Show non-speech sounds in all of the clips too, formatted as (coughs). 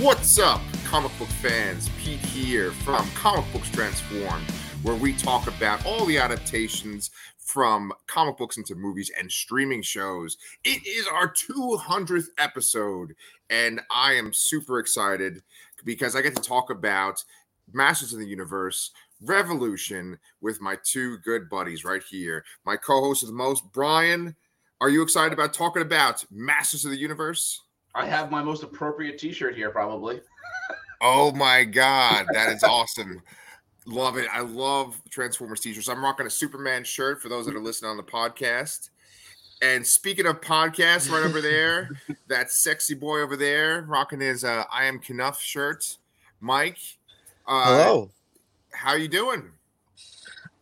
What's up, comic book fans? Pete here from Comic Books Transformed, where we talk about all the adaptations from comic books into movies and streaming shows. It is our 200th episode, and I am super excited because I get to talk about Masters of the Universe Revolution with my two good buddies right here. My co host of the most, Brian. Are you excited about talking about Masters of the Universe? I have my most appropriate T-shirt here, probably. Oh my god, that is awesome! Love it. I love Transformers t-shirts. I'm rocking a Superman shirt for those that are listening on the podcast. And speaking of podcasts, right over there, (laughs) that sexy boy over there rocking his uh, "I am Knuff" shirt. Mike, uh, Hello. how you doing?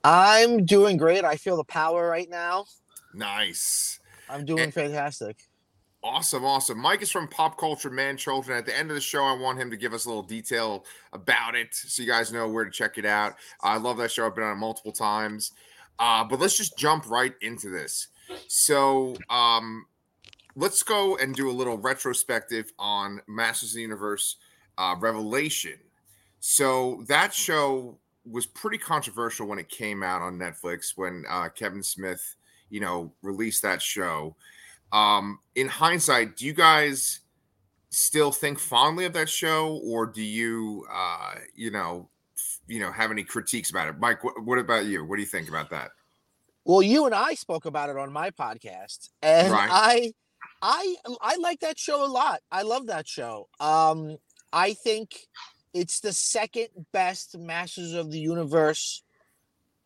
I'm doing great. I feel the power right now. Nice. I'm doing fantastic. Awesome, awesome. Mike is from Pop Culture Man Children. At the end of the show, I want him to give us a little detail about it so you guys know where to check it out. I love that show. I've been on it multiple times. Uh, but let's just jump right into this. So um, let's go and do a little retrospective on Masters of the Universe uh, Revelation. So that show was pretty controversial when it came out on Netflix when uh, Kevin Smith, you know, released that show. Um, in hindsight, do you guys still think fondly of that show, or do you, uh, you know, f- you know, have any critiques about it? Mike, what, what about you? What do you think about that? Well, you and I spoke about it on my podcast, and Right. I, I, I like that show a lot. I love that show. Um, I think it's the second best Masters of the Universe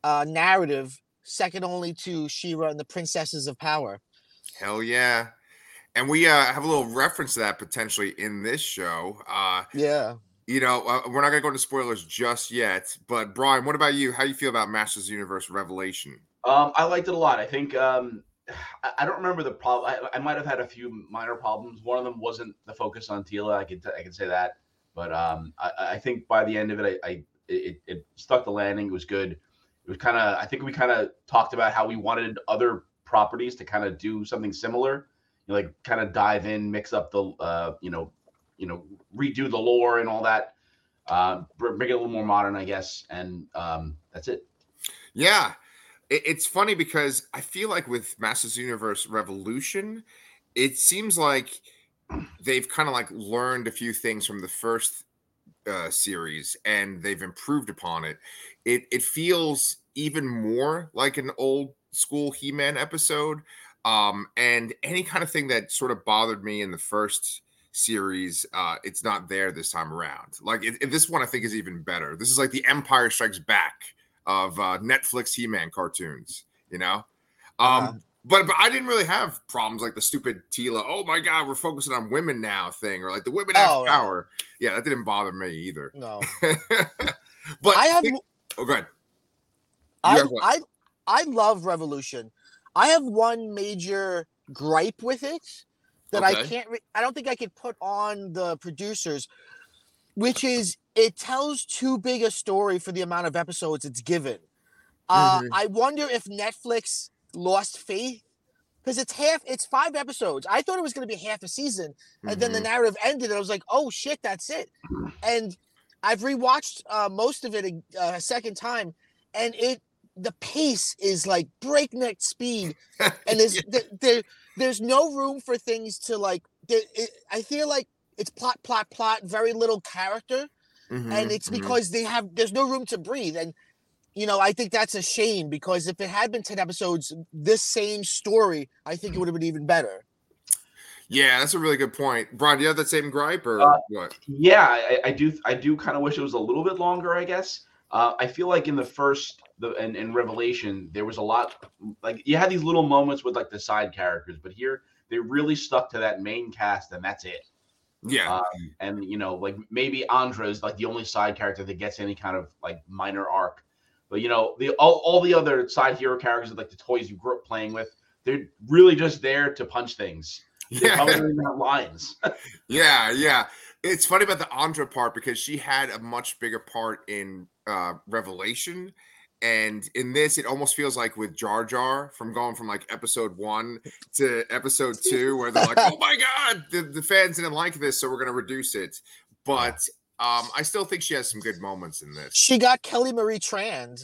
uh, narrative, second only to She-Ra and the Princesses of Power. Hell yeah! And we uh, have a little reference to that potentially in this show. Uh, Yeah. you know, uh, we're not gonna go into spoilers just yet. But Brian, what about you? How do you feel about Masters of the Universe Revelation? Um, I liked it a lot. I think um, I, I don't remember the problem. I, I might have had a few minor problems. One of them wasn't the focus on Teela. I could I could say that. But um, I, I think by the end of it, I, I it, it stuck the landing. It was good. It was kind of. I think we kind of talked about how we wanted other properties to kind of do something similar. You know, like kind of dive in, mix up the uh, you know, you know, redo the lore and all that. Uh, make it a little more modern, I guess. And um, that's it. Yeah, it, it's funny because I feel like with Masters Universe Revolution, it seems like they've kind of like learned a few things from the first uh, series and they've improved upon it. It it feels even more like an old school He-Man episode. Um, and any kind of thing that sort of bothered me in the first series, uh, it's not there this time around. Like it, it- this one, I think is even better. This is like the Empire Strikes Back of uh, Netflix He-Man cartoons. You know, um, Uh-huh. but but I didn't really have problems like the stupid Teela. Oh my God, we're focusing on women now thing, or like the women have Oh, right. power. Yeah, that didn't bother me either. No. (laughs) but I have Oh, go ahead. You I. I I love Revolution. I have one major gripe with it that I can't. Re- I don't think I could put on the producers, which is it tells too big a story for the amount of episodes it's given. Uh, Mhm. I wonder if Netflix lost faith because it's half. It's five episodes. I thought it was going to be half a season, and then the Mhm. narrative ended. And I was like, oh shit, that's it. And I've rewatched uh, most of it a, a second time, and it the pace is like breakneck speed, (laughs) and there's there, there there's no room for things to like. There, it, I feel like it's plot, plot, plot, very little character, and Mhm, it's mhm. because they have there's no room to breathe, and you know I think that's a shame because if it had been ten episodes, this same story, I think it would have been even better. Yeah, that's a really good point. Brian, do you have that same gripe or Uh, what? Yeah, I, I do. I do kind of wish it was a little bit longer. I guess. Uh, I feel like in the first the in, in Revelation there was a lot like you had these little moments with like the side characters, but here they really stuck to that main cast and that's it. Yeah. Uh, and you know, like maybe Andra is like the only side character that gets any kind of like minor arc. But you know, the all, all the other side hero characters, like the toys you grew up playing with, they're really just there to punch things. They're yeah. lines. (laughs) Yeah, yeah. It's funny about the Andra part because she had a much bigger part in uh Revelation. And in this, it almost feels like with Jar Jar from going from like episode one to episode two, where they're like, oh my God, the, the fans didn't like this, so we're going to reduce it. but um, I still think she has some good moments in this. She got Kelly Marie Tran.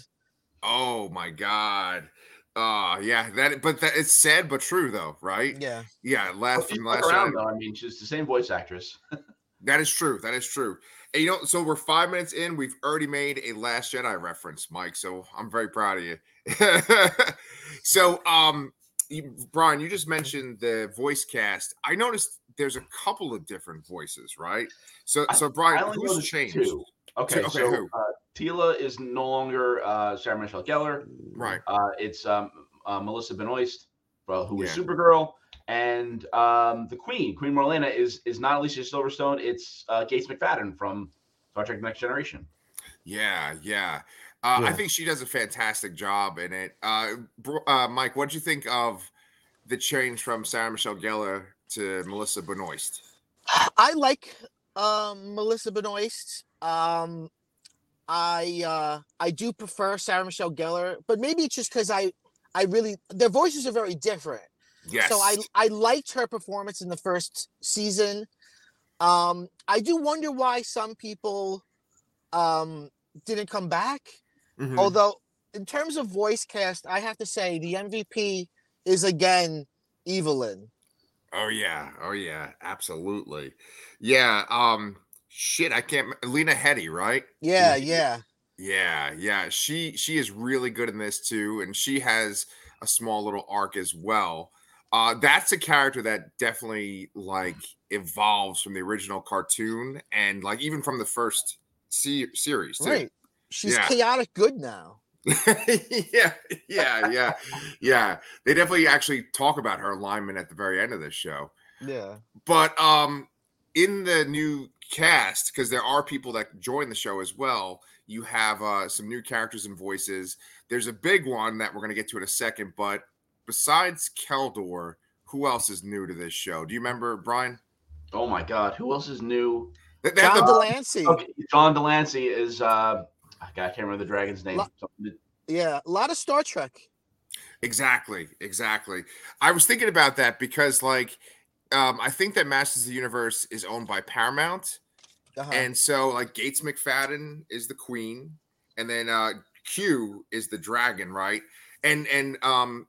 Oh my god. Uh yeah, that but that it's sad but true though, right? Yeah. Yeah, last She from last around though. I mean, she's the same voice actress. (laughs) That is true. That is true. And you know, so we're five minutes in. We've already made a Last Jedi reference, Mike. So I'm very proud of you. (laughs) so, um, you, Brian, you just mentioned the voice cast. I noticed there's a couple of different voices, right? So, I- so Brian, who's changed? two. Okay, okay, so who? uh, Teela is no longer uh, Sarah Michelle Gellar. Right. Uh, it's um, uh, Melissa Benoist, uh, who was Yeah. Supergirl, and um, the Queen, Queen Marlena, is is not Alicia Silverstone. It's uh, Gates McFadden from Star Trek: Next Generation. Yeah, yeah. Uh, I think she does a fantastic job in it. Uh, bro- uh, Mike, what do you think of the change from Sarah Michelle Gellar to Melissa Benoist? I like um, Melissa Benoist. Um, I uh, I do prefer Sarah Michelle Gellar, but maybe it's just because I I really their voices are very different. Yes. So I I liked her performance in the first season. Um, I do wonder why some people um, didn't come back. Mhm. Although in terms of voice cast, I have to say the MVP is again Evil-Lyn. Oh yeah, oh yeah, absolutely. Yeah, um shit, I can't Lena Headey, right? Yeah, yeah. Yeah, yeah. She she is really good in this too, and she has a small little arc as well. Uh that's a character that definitely like evolves from the original cartoon and like even from the first se- series too. Right. She's Yeah. chaotic good now. (laughs) yeah, yeah, yeah, yeah. They definitely actually talk about her alignment at the very end of this show. Yeah. But um in the new cast, because there are people that join the show as well, you have uh some new characters and voices. There's a big one that we're gonna get to in a second, but besides Keldor, who else is new to this show? Do you remember Brian? Oh my God, who else is new? They- they John the- de Lancie. Okay, John de Lancie is. Uh, I can't remember the dragon's name. Lo- Yeah, a lot of Star Trek. Exactly, exactly. I was thinking about that because like um I think that Masters of the Universe is owned by Paramount. Uh-huh. And so like Gates McFadden is the queen, and then uh Q is the dragon, right? And and um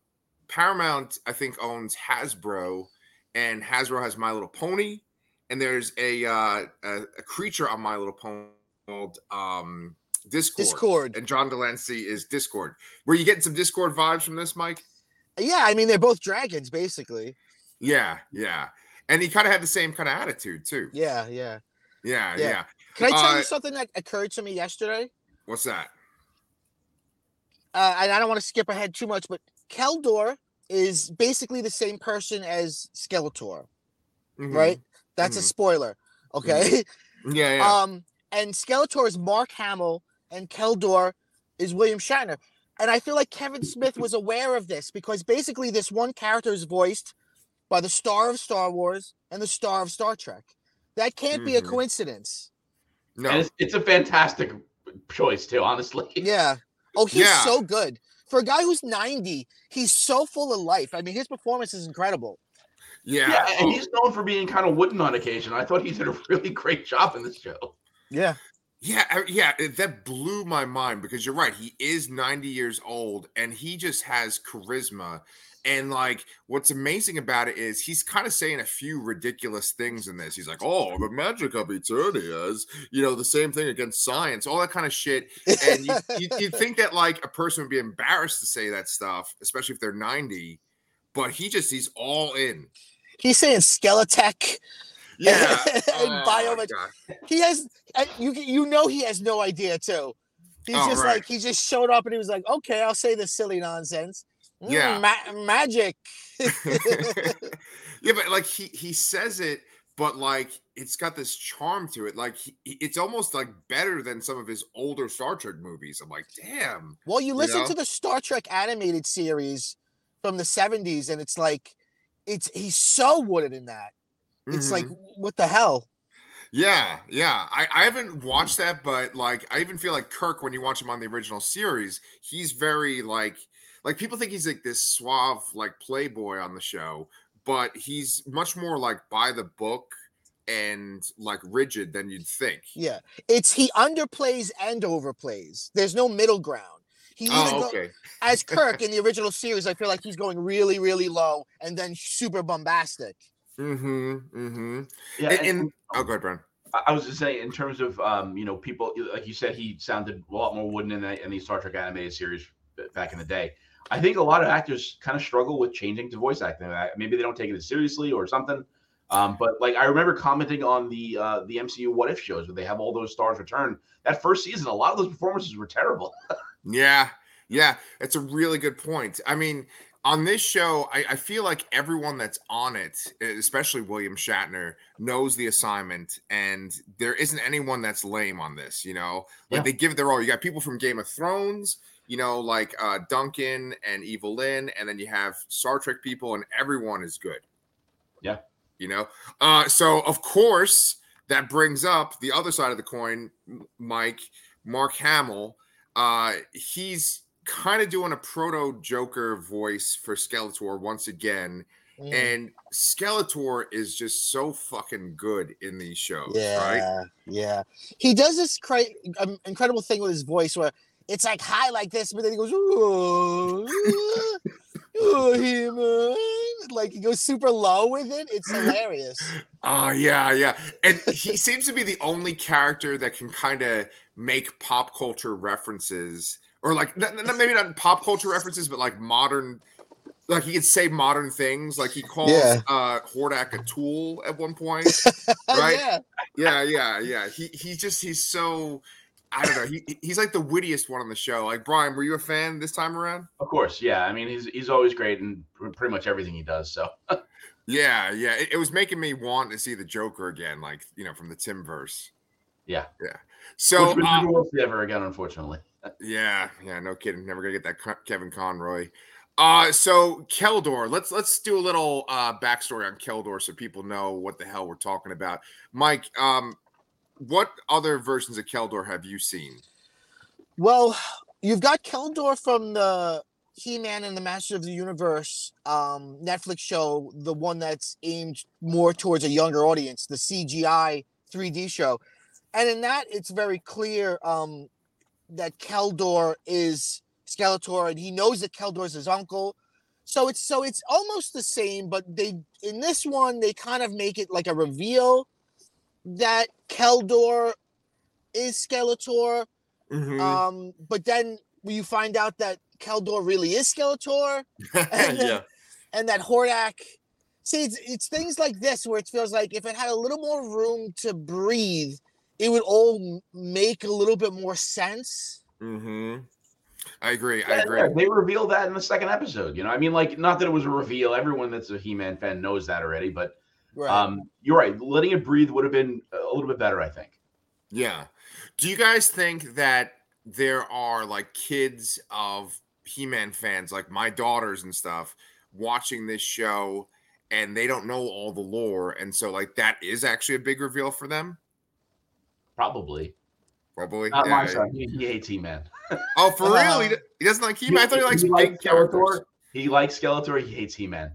Paramount, I think, owns Hasbro, and Hasbro has My Little Pony, and there's a uh a, a creature on My Little Pony called um Discord. Discord. And John de Lancie is Discord. Were you getting some Discord vibes from this, Mike? Yeah, I mean they're both dragons, basically. Yeah, yeah. And he kind of had the same kind of attitude too. Yeah, yeah. Yeah, Yeah. yeah. Can I tell Uh, you something that occurred to me yesterday? What's that? Uh, and I don't want to skip ahead too much, but Keldor is basically the same person as Skeletor, Mhm. right? That's a Mhm. spoiler. Okay. Yeah, yeah. (laughs) Um, and Skeletor is Mark Hamill, and Keldor is William Shatner. And I feel like Kevin Smith was aware of this because basically this one character is voiced by the star of Star Wars and the star of Star Trek. That can't be a Mhm. coincidence. no. And it's, it's a fantastic choice too, honestly. Yeah. (laughs) Oh, he's Yeah. so good. For a guy who's 90, he's so full of life. I mean, his performance is incredible. Yeah. Yeah, and he's known for being kind of wooden on occasion. I thought he did a (laughs) really great job in this show. Yeah. yeah, yeah. That blew my mind because you're right. He is 90 years old and he just has charisma. And like, what's amazing about it is he's kind of saying a few ridiculous things in this. He's like, "Oh, the magic of Eternia is, you know, the same thing against science, all that kind of shit." And you, you, you'd (laughs) think that like a person would be embarrassed to say that stuff, especially if they're 90. But he just he's all in. He's saying Skeletech. Yeah. (laughs) And Oh, He has, you you know, he has no idea too. He's Oh, just right. like he just showed up and he was like, "Okay, I'll say this silly nonsense." Mm, Yeah. ma- magic. (laughs) (laughs) yeah, but like he he says it, but like it's got this charm to it. Like he, it's almost like better than some of his older Star Trek movies. I'm like, damn. Well, you listen know? to the Star Trek animated series from the '70s, and it's like, it's he's so wooded in that. It's like, Mhm. what the hell? yeah, yeah. I I haven't watched that, but like I even feel like Kirk when you watch him on the original series, he's very like like people think he's like this suave like playboy on the show, but he's much more like by the book and like rigid than you'd think. Yeah, it's he underplays and overplays. There's no middle ground. He either Oh, go- as Kirk in the (laughs) original series, I feel like he's going really, really low and then super bombastic. Mm-hmm. Mm-hmm. Yeah, And, and- and oh, go ahead, Brian. I I was just saying, in terms of um, you know, people like you said, he sounded a lot more wooden in the, in the Star Trek animated series back in the day. I think a lot of actors kind of struggle with changing to voice acting. Maybe they don't take it as seriously or something. Um, but like I remember commenting on the uh, the MCU What If shows where they have all those stars return. That first season, a lot of those performances were terrible. (laughs) Yeah, yeah, it's a really good point. I mean, on this show, I, I feel like everyone that's on it, especially William Shatner, knows the assignment, and there isn't anyone that's lame on this. You know, like Yeah. they give it their all. You got people from Game of Thrones, you know, like uh, Duncan and Evil-Lyn, and then you have Star Trek people, and everyone is good. Yeah. you know. Uh, so of course that brings up the other side of the coin, Mike, Mark Hamill uh he's kind of doing a proto joker voice for skeletor once again Mm. and skeletor is just so fucking good in these shows yeah, right yeah. He does this cra- um, incredible thing with his voice where it's like high like this, but then he goes, oh, ooh, He-Man." like he goes super low with it. It's hilarious. oh (laughs) yeah yeah and he seems to be the only character that can kind of make pop culture references or like maybe not pop culture references but like modern like he could say modern things like he calls Yeah. uh hordak a tool at one point (laughs) Right? yeah, yeah yeah yeah he he just he's so i don't know he he's like the wittiest one on the show. Like brian were you a fan this time around? Of course, yeah. I mean, he's he's always great in pretty much everything he does. So. (laughs) Yeah yeah. It, it was making me want to see the joker again like you know from the Timmverse yeah, yeah. So which we uh, never will see ever again, unfortunately. (laughs) yeah yeah no kidding. Never gonna get that kevin conroy. Uh so keldor let's let's do a little uh backstory on keldor so people know what the hell we're talking about. Mike um what other versions of keldor have you seen Well, you've got Keldor from the He-Man and the Master of the Universe um, Netflix show, the one that's aimed more towards a younger audience, the CGI 3D show. And in that, it's very clear um, that Keldor is Skeletor, and he knows that Keldor is his uncle. So it's so it's almost the same, but they in this one they kind of make it like a reveal that Keldor is Skeletor. Mhm. Um, but then you find out that Keldor really is Skeletor, (laughs) and yeah and that Hordak. See, it's, it's things like this where it feels like if it had a little more room to breathe, it would all make a little bit more sense. hmm I agree. I agree. yeah, They revealed that in the second episode. You know, I mean, like, not that it was a reveal. Everyone that's a He-Man fan knows that already. But Right. um, you're right. Letting it breathe would have been a little bit better, I think. Yeah. Do you guys think that there are like kids of He-Man fans, like my daughters and stuff, watching this show and they don't know all the lore, and so like that is actually a big reveal for them? Probably. Probably. Not Yeah. my son. He, he hates He-Man. Oh, for real? Uh, He, he doesn't like He-Man. I thought he likes big likes characters. He likes Skeletor. He hates He-Man.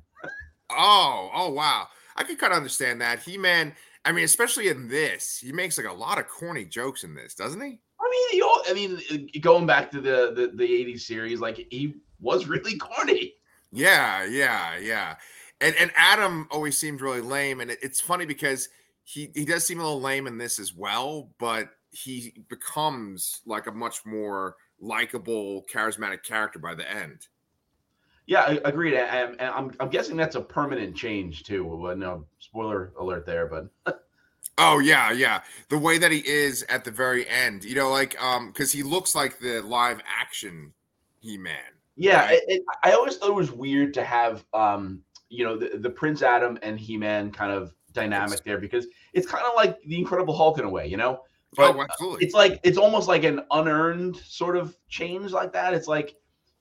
Oh, oh wow. I could kind of understand that. He-Man, I mean, especially in this, he makes like a lot of corny jokes in this, doesn't he? I mean, you all, I mean, uh, going back to the, the the '80s series, like he was really corny. Yeah, yeah, yeah. And and Adam always seemed really lame, and it, it's funny because he he does seem a little lame in this as well, but he becomes like a much more likable, charismatic character by the end. Yeah, I- agreed. And, I'm I'm guessing that's a permanent change too. Well, no spoiler alert there, but (laughs) Oh yeah, yeah. The way that he is at the very end, you know, like um, because he looks like the live action He Man. Yeah, Right. it, it, I always thought it was weird to have, um, you know, the, the Prince Adam and He Man kind of dynamic there because it's kind of like the Incredible Hulk in a way, you know. But oh, absolutely. it's like it's almost like an unearned sort of change like that. It's like,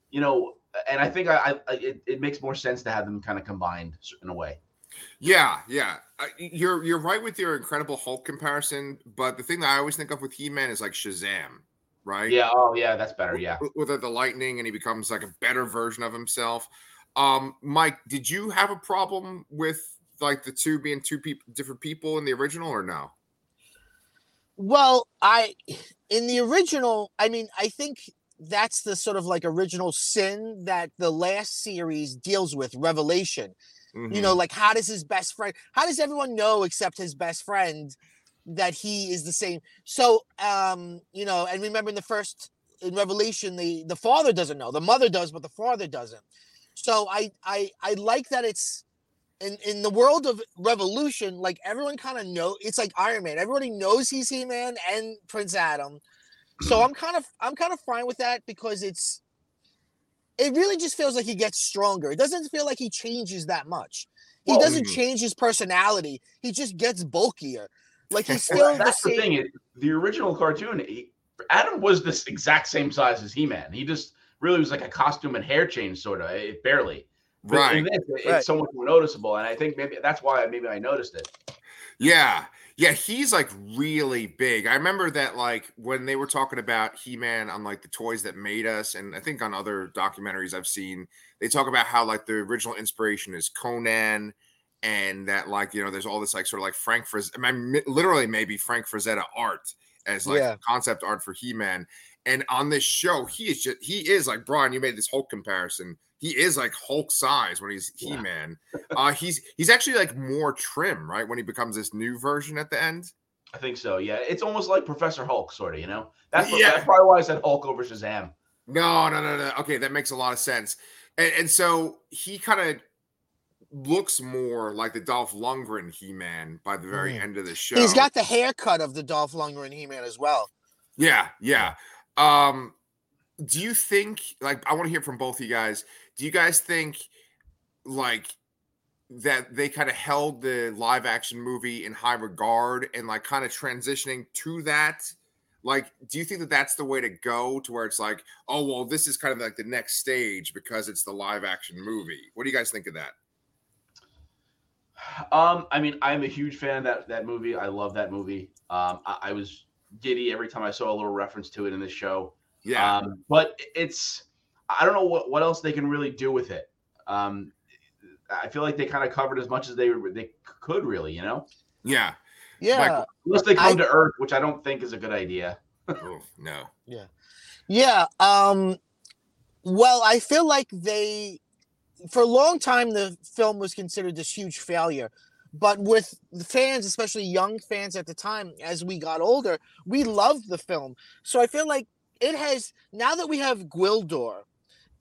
you know, and I think I, I it, it makes more sense to have them kind of combined in a way. Yeah, yeah. Uh, You're you're right with your Incredible Hulk comparison, but the thing that I always think of with He Man is like Shazam, right? Yeah. Oh, yeah. That's better. Yeah. With- with the- the lightning, and he becomes like a better version of himself. Um, Mike, did you have a problem with like the two being two people, different people in the original, or no? Well, I in the original, I mean, I think that's the sort of like original sin that the last series deals with, Revelation. Mm-hmm. You know, like how does his best friend, how does everyone know except his best friend that he is the same? So, um, you know, and remember in the first in Revelation, the the father doesn't know, the mother does, but the father doesn't. So I I I like that it's in in the world of Revolution, like everyone kind of know it's like Iron Man. Everybody knows he's He Man and Prince Adam. So I'm kind of I'm kind of fine with that because it's it really just feels like he gets stronger. It doesn't feel like he changes that much. He Well, doesn't mhm. change his personality. He just gets bulkier. Like he's still the that's the same. thing. The original cartoon, Adam was this exact same size as He-Man. He just really was like a costume and hair change, sort of. It barely. But Right. in this, it- Right. it's so much more noticeable, and I think maybe that's why maybe I noticed it. Yeah. Yeah, he's like really big. I remember that like when they were talking about He-Man on like the toys that made us, and I think on other documentaries I've seen, they talk about how like the original inspiration is Conan, and that like you know there's all this like sort of like Frank Fraz, I mean, literally maybe Frank Frazetta art as like Yeah. concept art for He-Man. And on this show, he is just he is like Brian. You made this Hulk comparison. He is like Hulk size when he's He-Man. Uh, he's he's actually like more trim, right? When he becomes this new version at the end. I think so. Yeah, it's almost like Professor Hulk, sort of. You know, that's Yeah. that's probably why I said Hulk over Shazam. No, no, no, no. Okay, that makes a lot of sense. And, and so he kind of looks more like the Dolph Lundgren He-Man by the very Mhm. end of the show. He's got the haircut of the Dolph Lundgren He-Man as well. Yeah, yeah. Um, do you think like I want to hear from both of you guys? Do you guys think like that they kind of held the live action movie in high regard and like kind of transitioning to that? Like, do you think that that's the way to go to where it's like, oh, well, this is kind of like the next stage because it's the live action movie? What do you guys think of that? Um, I mean, I'm a huge fan of that that movie. I love that movie. Um, I, I was giddy every time I saw a little reference to it in the show. Yeah, Um, but it's I don't know what, what else they can really do with it. Um, I feel like they kind of covered as much as they they could really, you know, yeah. Yeah. unless they come I- to Earth, which I don't think is a good idea. (laughs) Oh, no. Yeah. Um well, I feel like they for a long time the film was considered this huge failure. But with the fans, especially young fans at the time, as we got older, we loved the film. So I feel like it has now that we have Gwildor,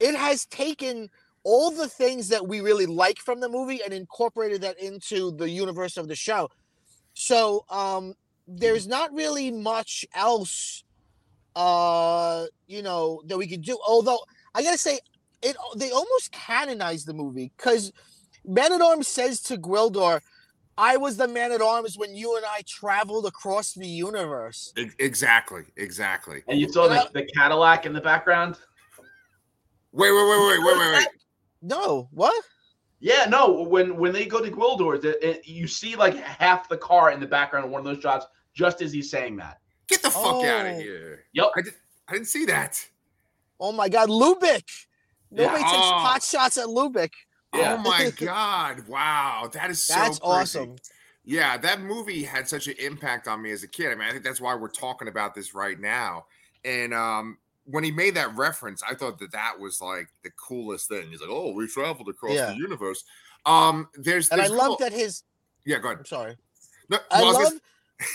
it has taken all the things that we really like from the movie and incorporated that into the universe of the show. So um there's not really much else uh you know that we could do although i gotta say it they almost canonized the movie because man arms says to gwildor i was the man at arms when you and i traveled across the universe exactly, exactly. And you saw the, the Cadillac in the background. Wait, wait, wait, wait, wait, wait, wait. (laughs) no what Yeah, no. When when they go to Gwildor, the, it, you see like half the car in the background of one of those shots, just as he's saying that. Get the fuck out of Oh. here. Yep. I, did, I didn't see that. oh my god Lubic nobody Yeah. takes Oh. pot shots at Lubic Yeah. Oh (laughs) my god! Wow, that is so. that's crazy. awesome Yeah, that movie had such an impact on me as a kid. I mean, I think that's why we're talking about this right now. And um, when he made that reference, I thought that that was like the coolest thing. He's like, "Oh, we traveled across Yeah. the universe." Um, there's, and i there's love that his Yeah, go ahead. i'm sorry No, i well, love gonna-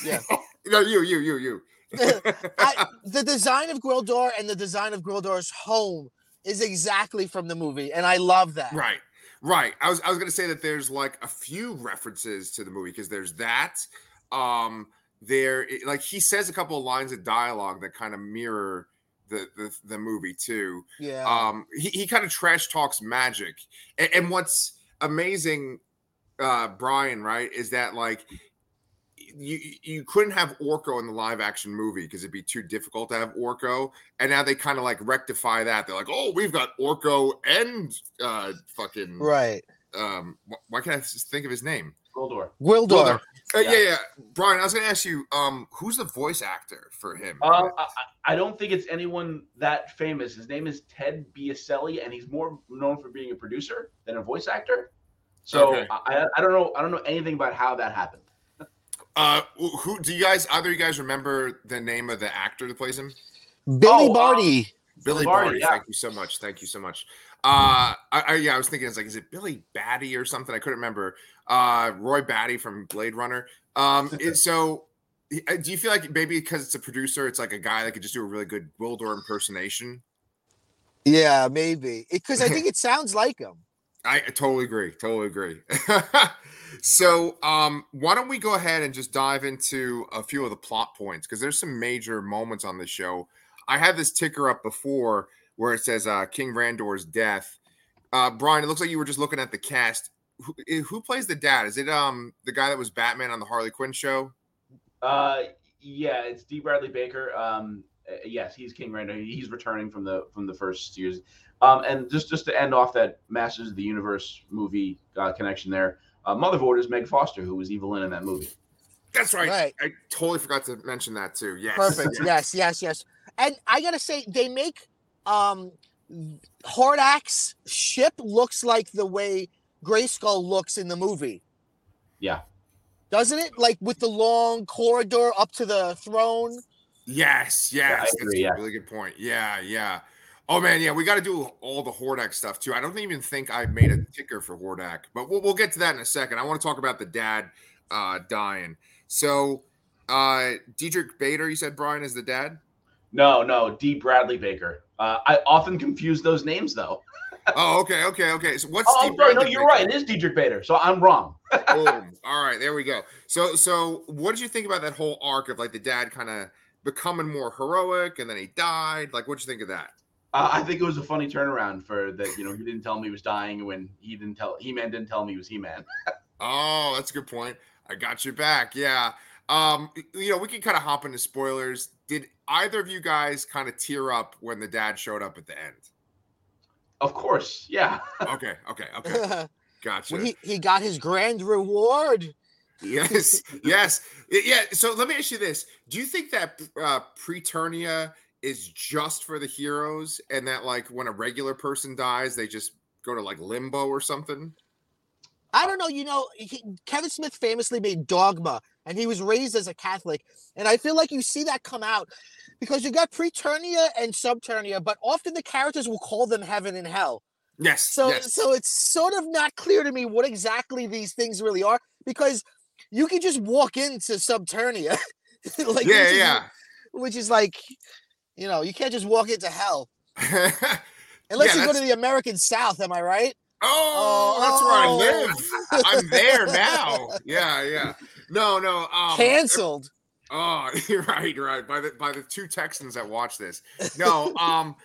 yeah (laughs) no, you, you, you, you. (laughs) I, the design of Gwildor and the design of Gwildor's home is exactly from the movie, and I love that. Right. Right. I was I was gonna say that there's like a few references to the movie because there's that. Um there like he says a couple of lines of dialogue that kind of mirror the, the the movie too. Yeah. Um he, he kind of trash talks magic. And, and what's amazing, uh Brian, right, is that like you you couldn't have Orko in the live action movie because it'd be too difficult to have Orko. And now they kind of like rectify that. They're like, oh, we've got Orko and uh fucking right. um why can't I just think of his name? Gwildor. Gwildor. Gwildor. Uh, yeah. Yeah. yeah, Brian, I was gonna ask you, um, who's the voice actor for him? Um, I, I I don't think it's anyone that famous. His name is Ted Biaselli, and he's more known for being a producer than a voice actor. So Okay. I, I don't know I don't know anything about how that happened. Uh, who do you guys? Either of you guys remember the name of the actor that plays him? Billy Oh, uh, Barty. Billy Barty, Barty. yeah. Thank you so much. Thank you so much. Uh, I, I yeah, I was thinking it's like, is it Billy Batty or something? I couldn't remember. Uh, Roy Batty from Blade Runner. Um, (laughs) it- so uh, do you feel like maybe because it's a producer, it's like a guy that could just do a really good Gwildor impersonation? yeah, maybe. Because I (laughs) think it sounds like him. I totally agree. Totally agree. (laughs) so, um, why don't we go ahead and just dive into a few of the plot points because there's some major moments on this show. I had this ticker up before where it says uh, King Randor's death. Uh, Brian, it looks like you were just looking at the cast. Who, eh, who plays the dad? Is it um the guy that was Batman on the Harley Quinn show? Uh, yeah, it's D. Bradley Baker. Um, uh, yes, he's King Randor. He's returning from the from the first years. Um, and just just to end off that Masters of the Universe movie uh, connection there, uh, Motherboard is Meg Foster, who was Evil-Lyn in that movie. That's right. Right. I totally forgot to mention that too. Yes. Perfect. Yes, yes, yes. And I gotta say, they make um Hordak's ship looks like the way Grayskull looks in the movie. Yeah. Doesn't it? Like with the long corridor up to the throne. Yes, yes, I that's agree, a really good point. Yeah, yeah. Oh man, yeah, we got to do all the Hordak stuff too. I don't even think I made a ticker for Hordak, but we'll, we'll get to that in a second. I want to talk about the dad uh, dying. So, uh, Diedrich Bader, you said Brian is the dad. No, no, D. Bradley Baker. Uh, I often confuse those names though. (laughs) Oh, okay, okay, okay. So what's Oh, sorry. No, you're Baker? right. It is Diedrich Bader. So I'm wrong. Boom. (laughs) All right, there we go. So, so what did you think about that whole arc of like the dad kind of becoming more heroic, and then he died? Like, what'd you think of that? Uh, I think it was a funny turnaround for that. You know, he didn't tell me he was dying when he didn't tell He Man didn't tell me he was He Man. (laughs) Oh, that's a good point. I got you back. Yeah. Um, you know, we can kind of hop into spoilers. Did either of you guys kind of tear up when the dad showed up at the end? Of course, yeah. (laughs) Okay, okay, okay. (laughs) when Gotcha. he, he got his grand reward. yes, yes. Yeah. So let me ask you this. Do you think that uh Preternia is just for the heroes and that like when a regular person dies, they just go to like limbo or something? I don't know. You know, he, Kevin Smith famously made Dogma, and he was raised as a Catholic. And I feel like you see that come out because you got Preternia and Subternia, but often the characters will call them heaven and hell. Yes. So, yes. so it's sort of not clear to me what exactly these things really are because you can just walk into Subternia, (laughs) like yeah, which is- yeah. which is like, you know, you can't just walk into hell (laughs) unless Yeah, you go to the American South. Am I right? Oh, that's Oh. where I live. I'm there now. Yeah, yeah. No, no. Um, Cancelled. Oh, (laughs) you're right, you're right. By the by the two Texans that watch this. No, um,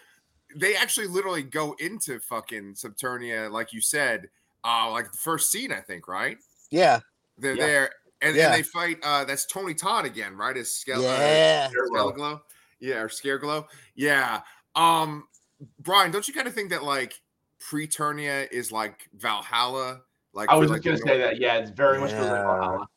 they actually literally go into fucking Subternia, like you said, uh, like the first scene, I think, right? Yeah. They're Yeah. there and, Yeah. and they fight uh that's Tony Todd again, right? As Skele- uh, Yeah. Scareglow. Yeah, or Scareglow. Yeah. Um, Brian, don't you kind of think that like Preternia is like Valhalla? Like I for, was like, just the gonna say North- that. Yeah, it's very much feels like Valhalla.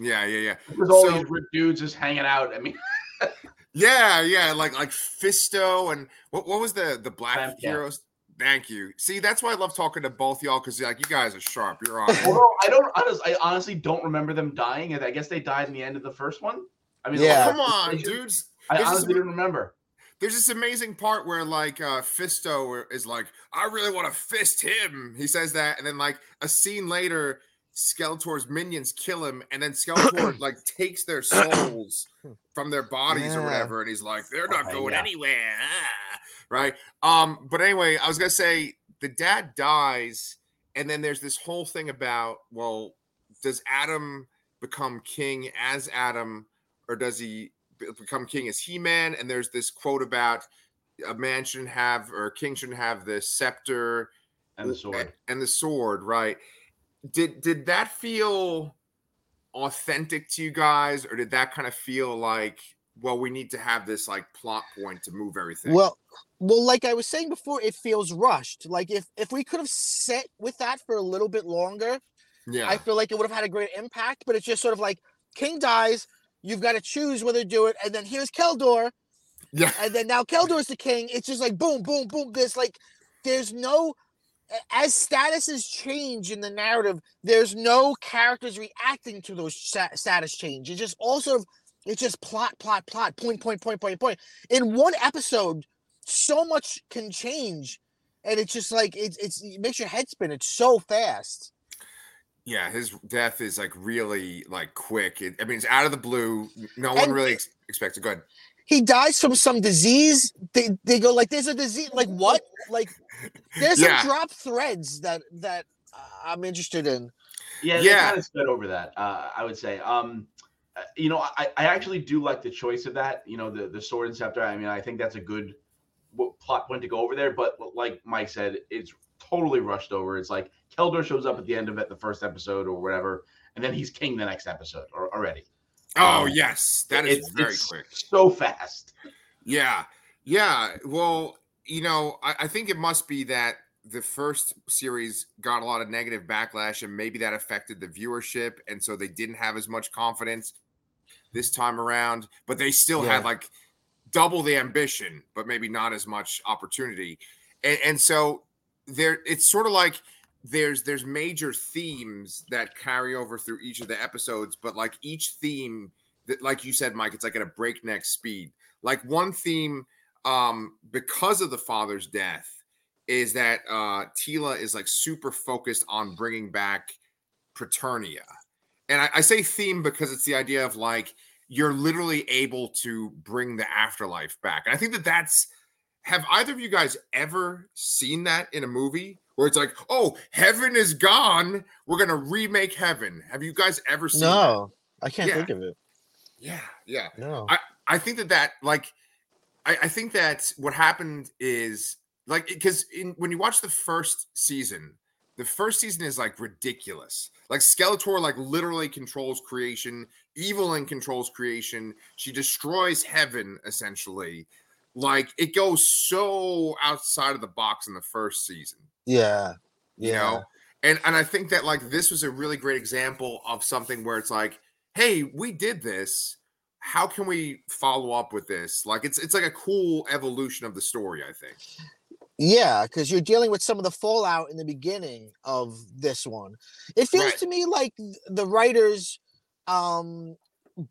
Yeah, yeah, yeah. There's all So- these ripped dudes just hanging out. I mean, (laughs) Yeah, yeah, like like Fisto and what what was the the black Femcat. heroes? Thank you. See, that's why I love talking to both y'all because like you guys are sharp. You're on. it. although I don't, honestly, I honestly don't remember them dying. and I guess they died in the end of the first one. I mean, Yeah. Oh, Come on, dudes. I honestly didn't remember. There's this amazing part where like uh Fisto is like, I really want to fist him. He says that, and then like a scene later, Skeletor's minions kill him, and then Skeletor (coughs) like takes their souls from their bodies or whatever, and he's like, they're not going yeah. anywhere. Ah. Right. Um, but anyway, I was gonna say the dad dies, and then there's this whole thing about, well, does Adam become king as Adam, or does he become king as He-Man? And there's this quote about a man shouldn't have or a king shouldn't have the scepter And the sword. and the sword, right? Did did that feel authentic to you guys, or did that kind of feel like, well, we need to have this like plot point to move everything? Well, well, like I was saying before, it feels rushed. Like if if we could have set with that for a little bit longer, yeah, I feel like it would have had a great impact. But it's just sort of like King dies, you've got to choose whether to do it, and then here's Keldor, yeah, and then now Keldor's the king. It's just like boom, boom, boom. There's like there's no as statuses change in the narrative, there's no characters reacting to those status change. It's just also it's just plot, plot, plot, point, point, point, point, point. In one episode, so much can change, and it's just like it's it's it makes your head spin. It's so fast. Yeah, his death is like really like quick. It, I mean, it's out of the blue. No one And- really ex- expects it. Good. He dies from some disease. They they go like, "There's a disease." Like what? Like there's Yeah. some drop threads that that uh, I'm interested in. Yeah, Yeah. they kind of sped over that. Uh, I would say. Um, uh, you know, I, I actually do like the choice of that. You know, the the sword and scepter. I mean, I think that's a good plot point to go over there. But like Mike said, it's totally rushed over. It's like Keldor shows up at the end of it, the first episode or whatever, and then he's king the next episode or already. Oh Um, yes, that is very quick. So fast. Yeah, yeah. Well, you know, I, I think it must be that the first series got a lot of negative backlash, and maybe that affected the viewership, and so they didn't have as much confidence this time around. But they still Yeah. had like double the ambition, but maybe not as much opportunity, and, and so there. It's sort of like there's there's major themes that carry over through each of the episodes, but like each theme that, like you said, Mike, it's like at a breakneck speed. Like one theme um because of the father's death is that uh Teela is like super focused on bringing back Preternia and I, I say theme because it's the idea of like you're literally able to bring the afterlife back. And i think that that's have either of you guys ever seen that in a movie where it's like oh heaven is gone we're gonna remake heaven have you guys ever seen that? No, I can't Yeah. think of it. yeah yeah No. I I think that that like I, I think that what happened is like because in when you watch the first season, the first season is like ridiculous. Like Skeletor like literally controls creation, Evil-Lyn controls creation. She destroys heaven essentially. Like it goes so outside of the box in the first season yeah. you know and and i think that like this was a really great example of something where it's like hey we did this how can we follow up with this like it's it's like a cool evolution of the story i think Yeah, because you're dealing with some of the fallout in the beginning of this one. It feels Right. to me like the writers um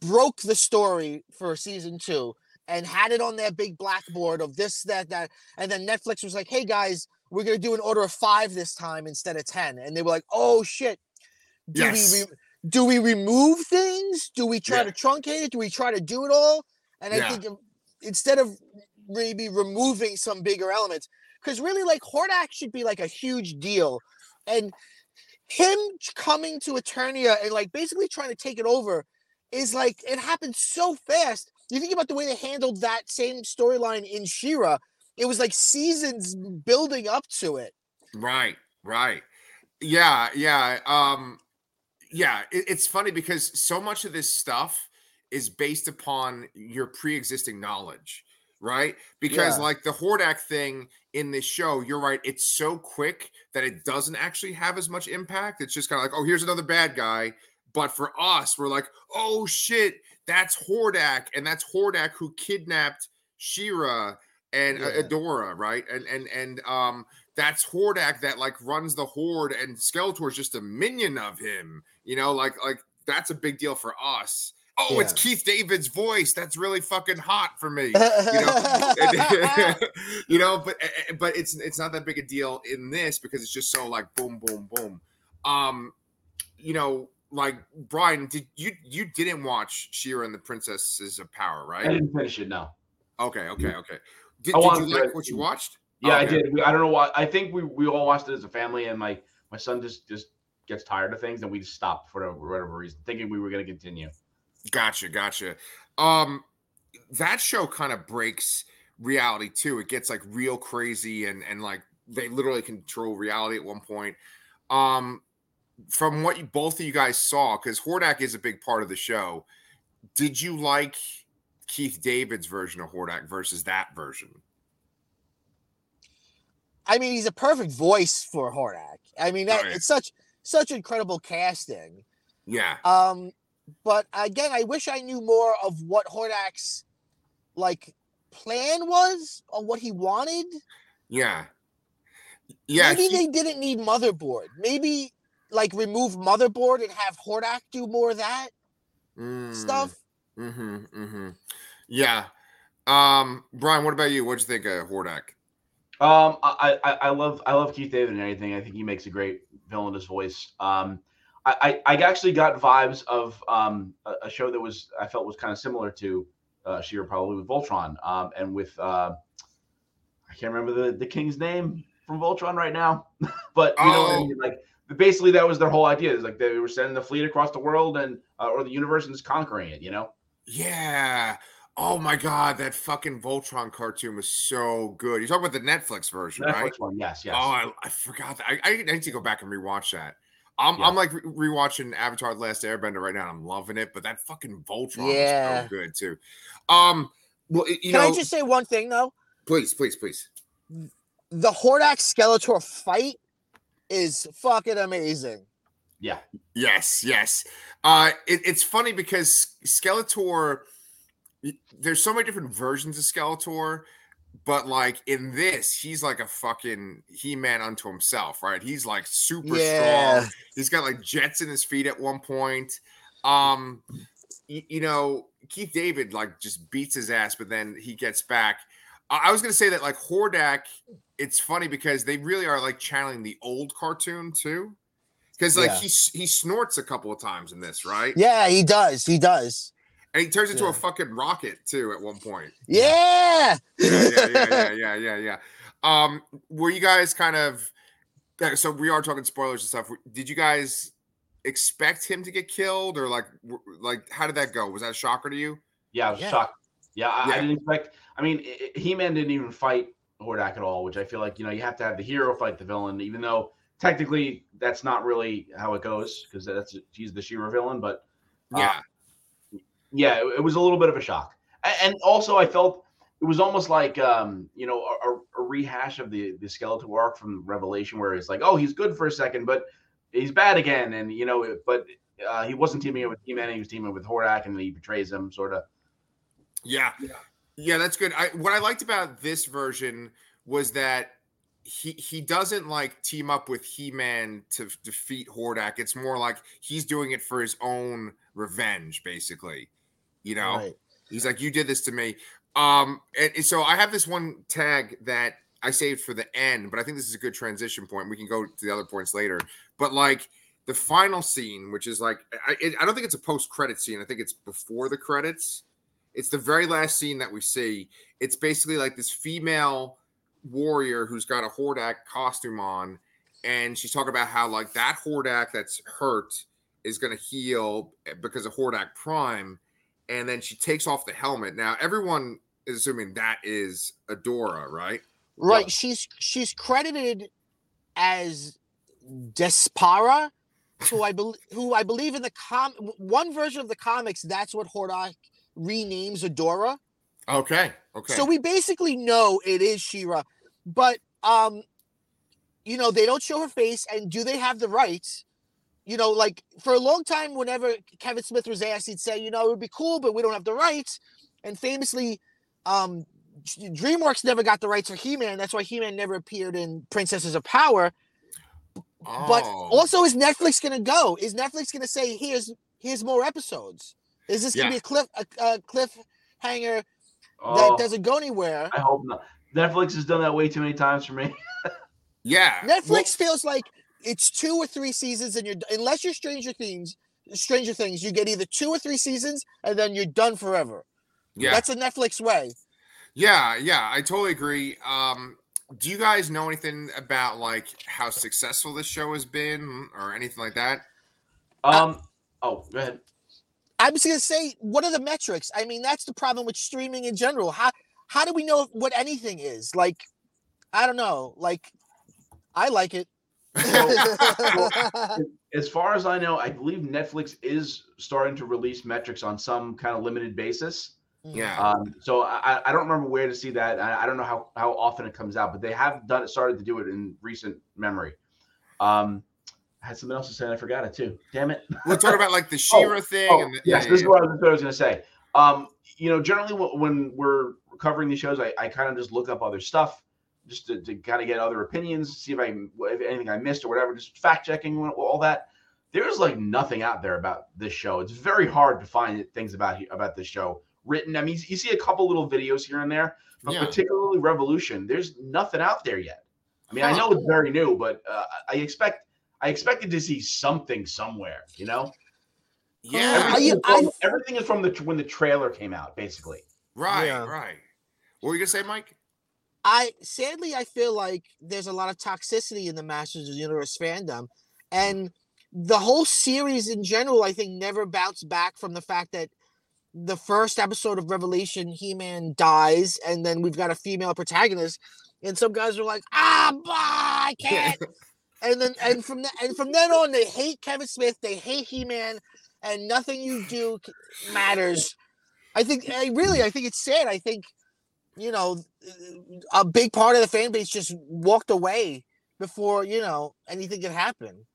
broke the story for season two and had it on their big blackboard of this, that, that, and then Netflix was like, "Hey guys, we're gonna do an order of five this time instead of 10. and they were like, "Oh shit, do Yes. we re- do we remove things? Do we try Yeah. to truncate it? Do we try to do it all?" And I Yeah. think um, instead of maybe removing some bigger elements because really like Hordak should be like a huge deal and him coming to Eternia and like basically trying to take it over is like it happened so fast you think about the way they handled that same storyline in She-Ra it was like seasons building up to it. Right right. Yeah yeah um yeah it- it's funny because so much of this stuff is based upon your pre-existing knowledge right? Because Yeah. like the hordak thing in this show you're right it's so quick that it doesn't actually have as much impact. It's just kind of like oh here's another bad guy. But for us we're like oh shit that's hordak and that's hordak who kidnapped She-Ra and uh, Yeah. adora right and and and um that's Hordak that like runs the horde, and Skeletor's just a minion of him. You know, like like that's a big deal for us. Oh, it's Keith David's voice. That's really fucking hot for me. (laughs) You know, And- (laughs) you know, but eh, eh, but it's it's not that big a deal in this because it's just so like boom, boom, boom. Um, you know, like Brian, did you you didn't watch She-Ra and the Princesses of Power, right? I didn't finish it. No. Okay, okay, okay. Did, did you like what you watched? Yeah, Okay. I did. We, I don't know why. I think we, we all watched it as a family, and my my son just just gets tired of things, and we just stopped for whatever, whatever reason, thinking we were going to continue. Gotcha, gotcha. Um, that show kind of breaks reality too. It gets like real crazy and and like they literally control reality at one point. Um, from what you both of you guys saw, because Hordak is a big part of the show. Did you like Keith David's version of Hordak versus that version? I mean he's a perfect voice for Hordak I mean that Oh, it's such such incredible casting Yeah, Um, but again, I wish I knew more of what Hordak's like plan was or what he wanted. yeah, Yeah, maybe he- they didn't need motherboard. Maybe like remove motherboard and have Hordak do more of that mm, stuff. Mm-hmm. Mm-hmm. Yeah. Um, Brian, what about you? What'd you think of Hordak? Um, I, I I love I love Keith David and anything. I think he makes a great villainous voice. Um, I I, I actually got vibes of um a, a show that was I felt was kind of similar to uh She-Ra probably with Voltron um and with uh I can't remember the the king's name from Voltron right now, (laughs) but you know what I Oh. mean? like basically that was their whole idea is like they were sending the fleet across the world and uh, or the universe and just conquering it. You know. Yeah. Oh my god, that fucking Voltron cartoon was so good. You're talking about the Netflix version, Netflix right? one, yes, yes. Oh, I, I forgot that. I, I need to go back and rewatch that. I'm, Yeah. I'm like rewatching Avatar: The Last Airbender right now. I'm loving it, but that fucking Voltron Yeah. is so good too. Um, well, you Can know, I just say one thing though? please, please, please. The Hordak Skeletor fight is fucking amazing. yeah. Yes, yes. Uh, it, it's funny because Skeletor. There's so many different versions of Skeletor, but like in this, he's like a fucking He-Man unto himself, right? He's like super Yeah. strong. He's got like jets in his feet at one point. Um, y- you know, Keith David like just beats his ass, but then he gets back. I I was gonna say that like Hordak, it's funny because they really are like channeling the old cartoon too. Because like Yeah. he he snorts a couple of times in this, right? Yeah, he does. He does. And he turns into Yeah. a fucking rocket too at one point. Yeah. Yeah, yeah, yeah, yeah, yeah, (laughs) yeah, yeah. Um, were you guys kind of so we are talking spoilers and stuff. Did you guys expect him to get killed or like like how did that go? Was that a shocker to you? Yeah, I was Yeah. shocked. Yeah, I, I didn't expect. I mean, He Man didn't even fight Hordak at all, which I feel like you know you have to have the hero fight the villain, even though technically that's not really how it goes because that's he's the She-Ra villain. But Uh, Yeah. yeah, it, it was a little bit of a shock, and also I felt it was almost like um, you know a, a- a rehash of the the Skeletor arc from Revelation, where it's like, oh, he's good for a second, but he's bad again, and you know, but uh, he wasn't teaming up with He-Man, he was teaming up with Hordak, and he betrays him, sort of. Yeah. Yeah, that's good. I what I liked about this version was that he he doesn't like team up with He-Man to defeat Hordak. It's more like he's doing it for his own revenge, basically. You know? Right. He's like, "You did this to me." Um, and, and so I have this one tag that I saved for the end, but I think this is a good transition point. We can go to the other points later. But like the final scene, which is like, I, it, I don't think it's a post-credit scene. I think it's before the credits. It's the very last scene that we see. It's basically like this female warrior who's got a Hordak costume on, and she's talking about how like that Hordak that's hurt is going to heal because of Hordak Prime and then she takes off the helmet. Now everyone is assuming that is Adora, right? Right. Yeah. She's she's credited as Despara, who I believe who I believe in the com one version of the comics, that's what Hordak renames Adora. Okay, okay. So we basically know it is She-Ra, but um, you know, they don't show her face, and do they have the rights? You know, like for a long time, whenever Kevin Smith was asked, he'd say, you know, it would be cool, but we don't have the rights. And famously, um, DreamWorks never got the rights for He-Man. That's why He-Man never appeared in Princesses of Power. But Oh. also, is Netflix gonna go? Is Netflix gonna say, here's here's more episodes? Is this gonna Yeah. be a cliff a, a cliffhanger Oh, that doesn't go anywhere? I hope not. Netflix has done that way too many times for me. (laughs) yeah. Netflix feels like it's two or three seasons, and you're unless you're Stranger Things, Stranger Things, you get either two or three seasons, and then you're done forever. yeah. That's a Netflix way. Yeah, yeah, I totally agree. Um, do you guys know anything about like how successful this show has been or anything like that? Um. oh, go ahead. I was gonna say, what are the metrics? I mean, that's the problem with streaming in general. How how do we know what anything is? Like, I don't know. Like, I like it. (laughs) As far as I know, I believe Netflix is starting to release metrics on some kind of limited basis. Yeah. Um, so I, I don't remember where to see that. I, I don't know how, how often it comes out, but they have done it, started to do it in recent memory. Um, I had something else to say and I forgot it too. Damn it. We're talking about like the She-Ra (laughs) thing Oh, and the, yes, yeah, this is yeah, what I was, was going to say. Um, you know, generally when, we're covering these shows, I, I kind of just look up other stuff. just to, to kind of get other opinions, see if I if anything I missed or whatever, just fact checking all that. There's like nothing out there about this show. It's very hard to find things about about this show written. I mean, you see a couple little videos here and there, but Yeah. particularly Revolution, there's nothing out there yet. I mean, I know it's very new, but uh, I expect I expected to see something somewhere. You know, Yeah. everything, is I- from, everything is from the when the trailer came out, basically. Right, Yeah. right. What were you gonna say, Mike? I sadly I feel like there's a lot of toxicity in the Masters of the Universe fandom, and the whole series in general I think never bounced back from the fact that the first episode of Revelation He-Man dies, and then we've got a female protagonist, and some guys are like, ah, bah, I (laughs) can't. And then and from that and from then on they hate Kevin Smith, they hate He-Man, and nothing you do matters. I think I really I think it's sad. I think you know a big part of the fan base just walked away before you know anything could happen.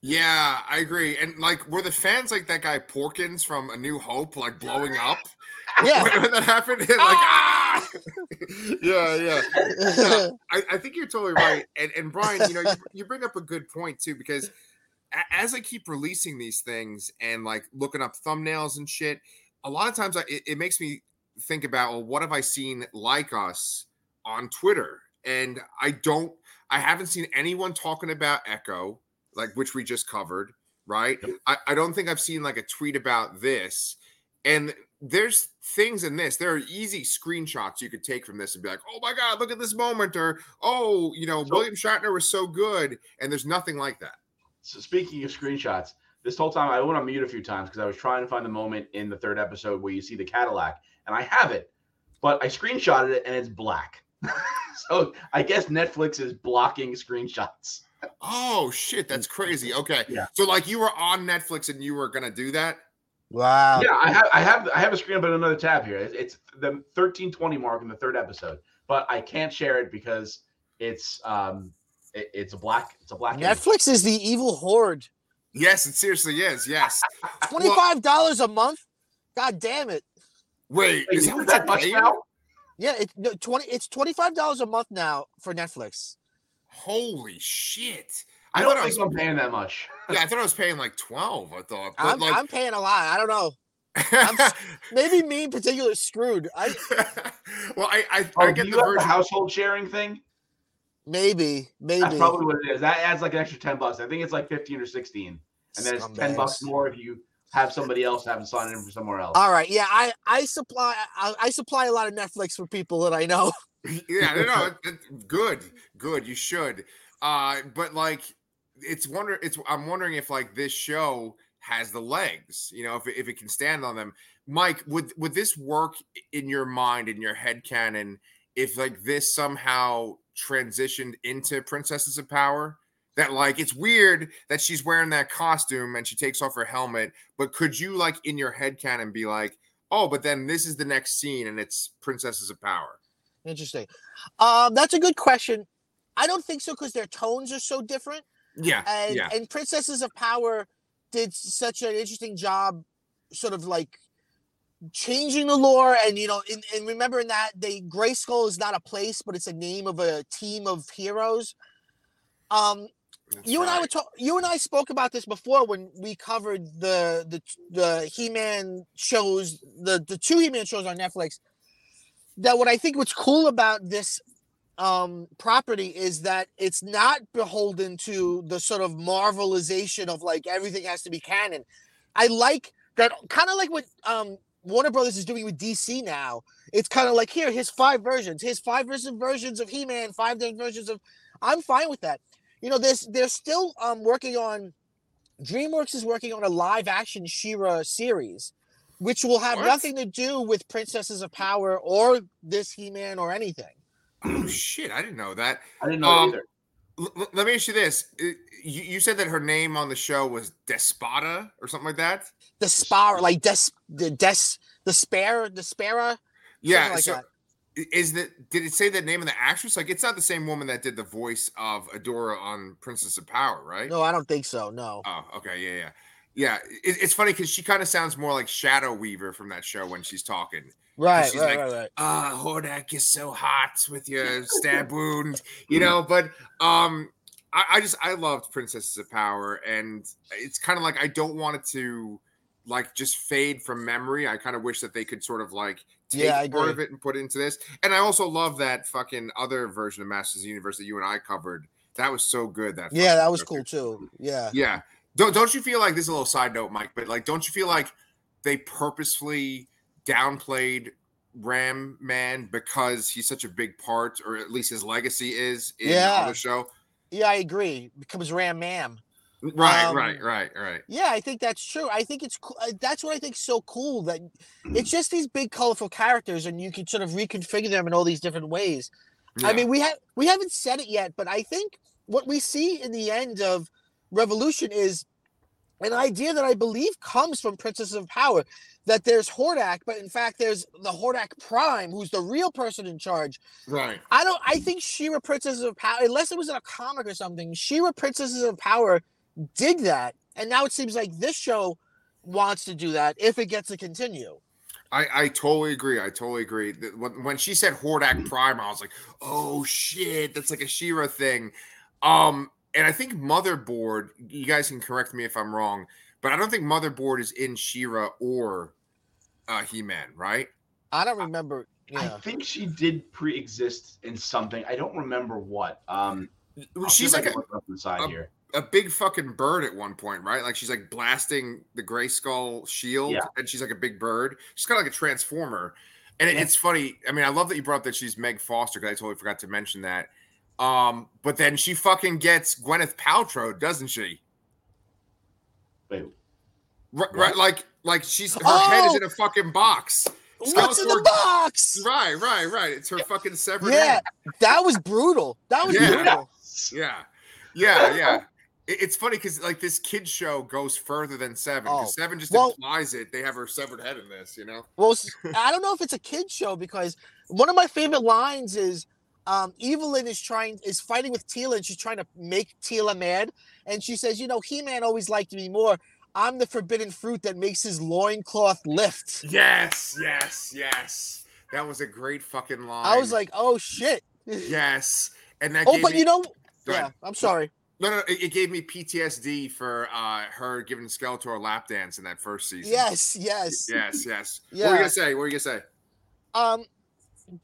Yeah, I agree. And like, were the fans like that guy Porkins from A New Hope, like blowing up Yeah. when, when that happened? It's (laughs) like, ah! (laughs) yeah, yeah. Yeah, (laughs) I, I think you're totally right. And and Brian, you know, you, you bring up a good point too, because as I keep releasing these things and like looking up thumbnails and shit, a lot of times I, it, it makes me think about, well, what have I seen like us on Twitter? And I don't, I haven't seen anyone talking about Echo, like which we just covered, right? I, I don't think I've seen like a tweet about this. And there's things in this. There are easy screenshots you could take from this and be like, "Oh my god, look at this moment," or "Oh, you know, So- William Shatner was so good," and there's nothing like that. So speaking of screenshots, this whole time I went on mute a few times because I was trying to find the moment in the third episode where you see the Cadillac, and I have it, but I screenshotted it and it's black. (laughs) so I guess Netflix is blocking screenshots. Oh shit, that's crazy. Okay, (laughs) Yeah. so like you were on Netflix and you were gonna do that. Wow. Yeah, I have I have I have a screen up in another tab here. It's, it's the 1320 mark in the third episode, but I can't share it because it's um it- it's a black it's a black image. Netflix is the evil horde. Yes, it seriously is. Yes. (laughs) Twenty five dollars a month. God damn it. Wait, Wait, is is that what that much paying? now? Yeah, it no, twenty. It's twenty five dollars a month now for Netflix. Holy shit! I I, don't thought I think was. I'm paying that much. (laughs) Yeah, I thought I was paying like twelve. I thought, but I'm, like, I'm paying a lot. I don't know. I'm (laughs) Maybe me in particular is screwed. I (laughs) well, I I, Oh, I get you the have the household sharing thing? maybe maybe. That's probably what it is. That adds like an extra 10 bucks. I think it's like 15 or 16. And then it's 10 bucks more if you have somebody else have signed in for somewhere else. All right, yeah, I I supply I, I supply a lot of Netflix for people that I know. yeah, no, no, it- it- good, good. You should. Uh, but like, it's wonder. It's I'm wondering if like this show has the legs. You know, if if it can stand on them. Mike, would would this work in your mind in your head canon if like this somehow transitioned into Princesses of Power? That like it's weird that she's wearing that costume and she takes off her helmet, but could you like in your head canon be like, oh, but then this is the next scene and it's Princesses of Power? Interesting. Um, that's a good question. I don't think so because their tones are so different. Yeah, and yeah. and Princesses of Power did such an interesting job, sort of like changing the lore. And you know, in, and remember in that they Grayskull is not a place, but it's a name of a team of heroes. Um, That's you and I were talk- you and I spoke about this before when we covered the the the He-Man shows, the the two He-Man shows on Netflix. That what I think what's cool about this um property is that it's not beholden to the sort of marvelization of like everything has to be canon. I like that kind of like what um Warner Brothers is doing with DC now. It's kind of like here, here's five versions, here's five versions of He-Man, five different versions of I'm fine with that. You know, there's they're still um working on DreamWorks is working on a live action She-Ra series, which will have What? nothing to do with Princesses of Power or this He-Man or anything. Oh shit! I didn't know that. I didn't know Um, either. L- l- let me ask you this: you, you said that her name on the show was Despota or something like that. The Spar, like Des, the Des, the Spare, the Spara. Yeah. like so that. is that? Did it say the name of the actress? Like, it's not the same woman that did the voice of Adora on Princess of Power, right? No, I don't think so. No. Oh, okay, yeah, yeah, Yeah, it, it's funny because she kind of sounds more like Shadow Weaver from that show when she's talking. Right, she's right, like, right, right. Ah, Hordak is so hot with your (laughs) stab wound, you know. But um, I, I just I loved Princesses of Power, and it's kind of like I don't want it to like just fade from memory. I kind of wish that they could sort of like take Yeah, part of it and put it into this. And I also love that fucking other version of Masters of the Universe that you and I covered. That was so good. That Yeah, that was cool too. Yeah. yeah. Don't don't you feel like this is a little side note, Mike, but like don't you feel like they purposefully downplayed Ram Man because he's such a big part, or at least his legacy is in Yeah. the show? Yeah, I agree. Becomes Ram Man. Right, Um, right, right, right. Yeah, I think that's true. I think it's uh, That's what I think is so cool that it's just these big, colorful characters, and you can sort of reconfigure them in all these different ways. I mean, we have we haven't said it yet, but I think what we see in the end of Revolution is an idea that I believe comes from Princess of Power. That there's Hordak, but in fact, there's the Hordak Prime, who's the real person in charge. right. I don't. I think She-Ra Princesses of Power, unless it was in a comic or something, She-Ra Princesses of Power did that, and now it seems like this show wants to do that if it gets to continue. I, I totally agree. I totally agree. When, when she said Hordak Prime, I was like, oh shit, that's like a She-Ra thing. Um, and I think Motherboard, you guys can correct me if I'm wrong, but I don't think Motherboard is in She-Ra or uh He-Man, right? I don't remember. I Yeah, think she did pre-exist in something. I don't remember what. Um, I'll She's like a, up on a- here. a big fucking bird at one point, right? Like she's like blasting the gray skull shield, Yeah. and she's like a big bird. She's kind of like a transformer. And it- it's funny. I mean, I love that you brought up that she's Meg Foster because I totally forgot to mention that. Um, but then she fucking gets Gwyneth Paltrow, doesn't she? Wait, Right, right like like she's her head is Oh! in a fucking box. what's in the box? Right, right, right. It's her fucking severed Yeah, head. that was brutal. That was Yeah. brutal. Yeah, yeah, yeah. It's funny because like this kid show goes further than seven. Because Oh, seven just well- implies it. They have her severed head in this, you know. Well, I don't know if it's a kid show because one of my favorite lines is um, Evil-Lyn is trying is fighting with Teela and she's trying to make Teela mad, and she says, "You know, He Man always liked me more. I'm the forbidden fruit that makes his loincloth lift." Yes, yes, yes. That was a great fucking line. I was like, "Oh shit!" (laughs) yes, and that. oh, gave but me, you know, yeah. I'm sorry. no, no, it, it gave me PTSD for uh her giving Skeletor a lap dance in that first season. Yes, yes. yes, yes. What were you gonna say? What were you gonna say? Um,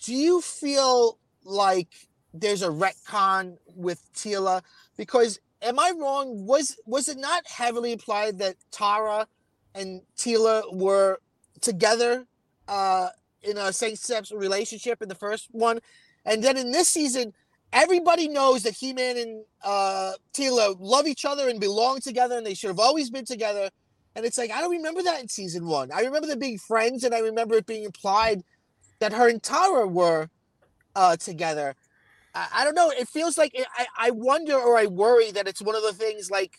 do you feel like there's a retcon with Teela? Because am I wrong? Was was it not heavily implied that Tara and Teela were together uh in a same-sex relationship in the first one? And then in this season, everybody knows that He-Man and uh Teela love each other and belong together and they should have always been together. And it's like I don't remember that in season one. I remember them being friends and I remember it being implied that her and Tara were uh, together. I, I don't know. It feels like it, I, I wonder or I worry that it's one of the things like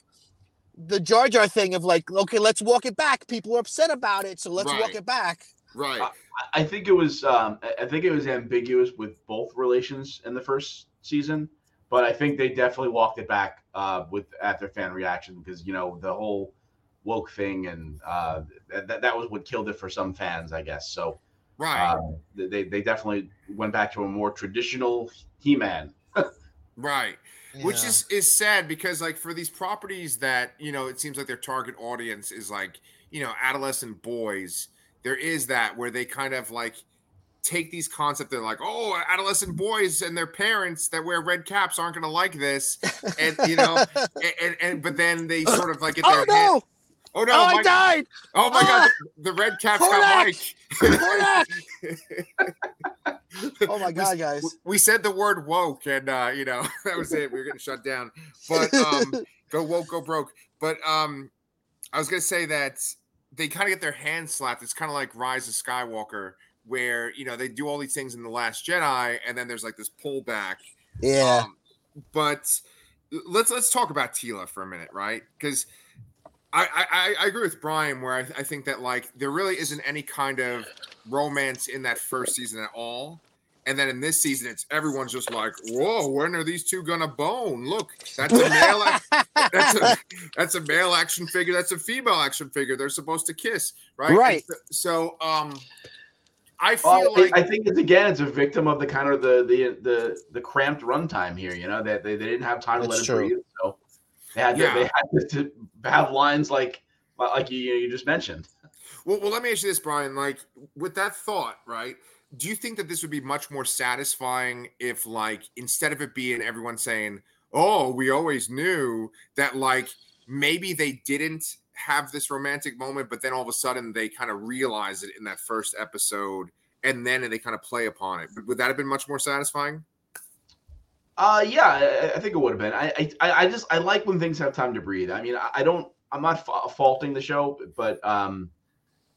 the Jar Jar thing of like, okay, let's walk it back. People are upset about it, so let's walk it back. Right. I- I think it was. Um, I- I think it was ambiguous with both relations in the first season, but I think they definitely walked it back uh, with after fan reaction because you know the whole woke thing and uh, that that was what killed it for some fans, I guess. So right. um, they they definitely went back to a more traditional He-Man. (laughs) right. which is is sad because like for these properties that you know it seems like their target audience is like you know adolescent boys there is that where they kind of like take these concepts they're like oh adolescent boys and their parents that wear red caps aren't going to like this and you know (laughs) and, and, and but then they sort of like get their oh hand- no! Oh no oh, I died! oh my god Ah! the, the red caps got! Mike (laughs) Oh my god, guys! we said the word woke and uh you know (laughs) that was it we were getting shut down but um (laughs) go woke go broke but um i was gonna say that they kind of get their hands slapped it's kind of like rise of skywalker where you know they do all these things in the last jedi and then there's like this pullback yeah, um, but let's let's talk about Teela for a minute, right? Because I, I I agree with Brian where I, I think that like there really isn't any kind of romance in that first season at all, And then in this season, it's everyone's just like, "Whoa, when are these two gonna bone? Look, that's a male, ac- (laughs) that's a that's a male action figure. That's a female action figure. They're supposed to kiss, right? Right. So, so, um, I feel Well, like I think it's again, it's a victim of the kind of the the the the cramped runtime here. You know that they, they didn't have time to That's let true. it breathe, so they had to, Yeah. they had to, have lines like like you you just mentioned. Well, well, let me ask you this, Brian. Like, with that thought, right? Do you think that this would be much more satisfying if, like, instead of it being everyone saying, "Oh, we always knew," that like maybe they didn't have this romantic moment, but then all of a sudden they kind of realize it in that first episode, and then they kind of play upon it. Would that have been much more satisfying? Uh, yeah, I, I think it would have been. I, I I just I like when things have time to breathe. I mean, I, I don't. I'm not fa- faulting the show, but um,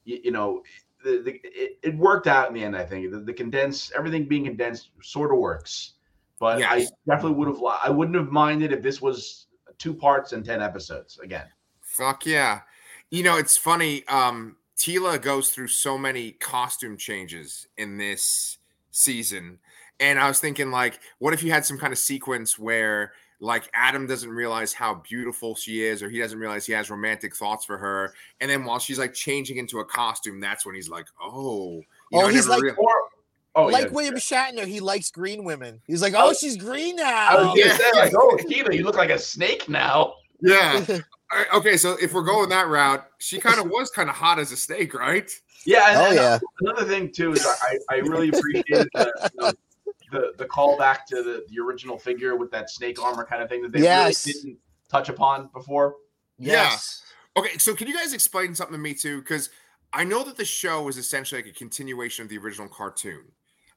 you, you know, the, the it, it worked out in the end. I think the, the condensed everything being condensed sort of works. But I definitely would have. I wouldn't have minded if this was two parts and ten episodes again. Fuck yeah. You know, it's funny. Um, Teela goes through so many costume changes in this season. And I was thinking, like, what if you had some kind of sequence where, like, Adam doesn't realize how beautiful she is, or he doesn't realize he has romantic thoughts for her. And then while she's like changing into a costume, that's when he's like, oh, you Oh, I he's like- rea- Or oh like yeah, William Shatner, he likes green women. He's like, Oh. oh, she's green I was now. gonna say like, oh, (laughs) Kiva, you look like a snake now. yeah. (laughs) All right, Okay, so if we're going that route, she kind of was kind of hot as a snake, right? Yeah. And, Oh, and uh, yeah. Another thing too is I, I really appreciated that. you know, the the callback to the, the original figure with that snake armor kind of thing that they Yes. really didn't touch upon before. yes. Okay, so can you guys explain something to me too? Because I know that the show is essentially like a continuation of the original cartoon.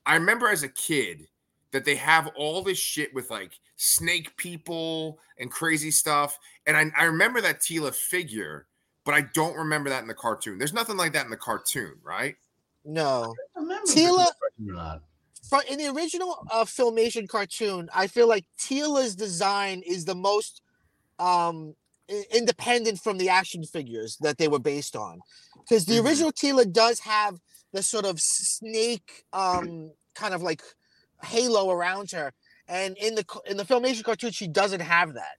I remember as a kid that they have all this shit with like snake people and crazy stuff. And I, I remember that Teela figure, but I don't remember that in the cartoon. There's nothing like that in the cartoon, right? No. I remember Teela- this was or not. Fro- in the original uh, filmation cartoon, I feel like Teela's design is the most um, independent from the action figures that they were based on. Because the Mhm. original Teela does have the sort of snake um, kind of like halo around her, and in the in the filmation cartoon, she doesn't have that.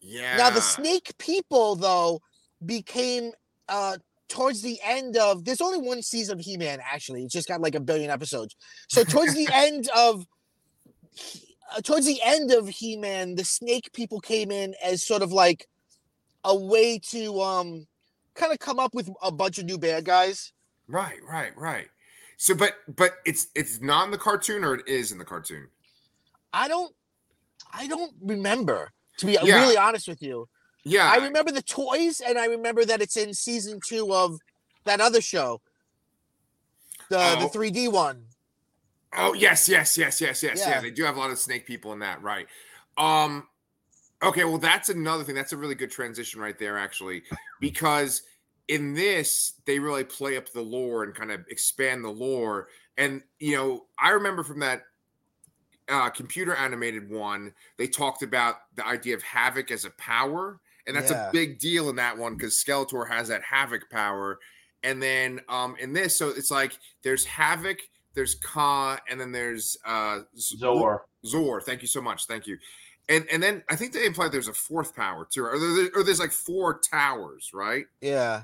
Yeah. Now the snake people though became uh towards the end of there's only one season of He-Man actually. It's just got like a billion episodes. So (laughs) towards the end of uh, towards the end of He-Man, the snake people came in as sort of like a way to um kind of come up with a bunch of new bad guys. Right, right, right. So, but but it's it's not in the cartoon, or it is in the cartoon. I don't I don't remember to be Yeah. really honest with you. Yeah, I remember the toys, and I remember that it's in season two of that other show, the Oh. the three D one. Oh yes, yes, yes, yes, yes. Yeah. Yeah. they do have a lot of snake people in that, right? Um, okay, well, that's another thing. That's a really good transition right there, actually, because in this they really play up the lore and kind of expand the lore. And you know, I remember from that uh, computer animated one, they talked about the idea of havoc as a power, and that's Yeah. a big deal in that one because Skeletor has that havoc power. And then um, in this, so it's like there's havoc, there's Ka, and then there's uh, Zor. Zor. Thank you so much. Thank you. And and then I think they implied there's a fourth power too, or, there, or there's like four towers, right? Yeah,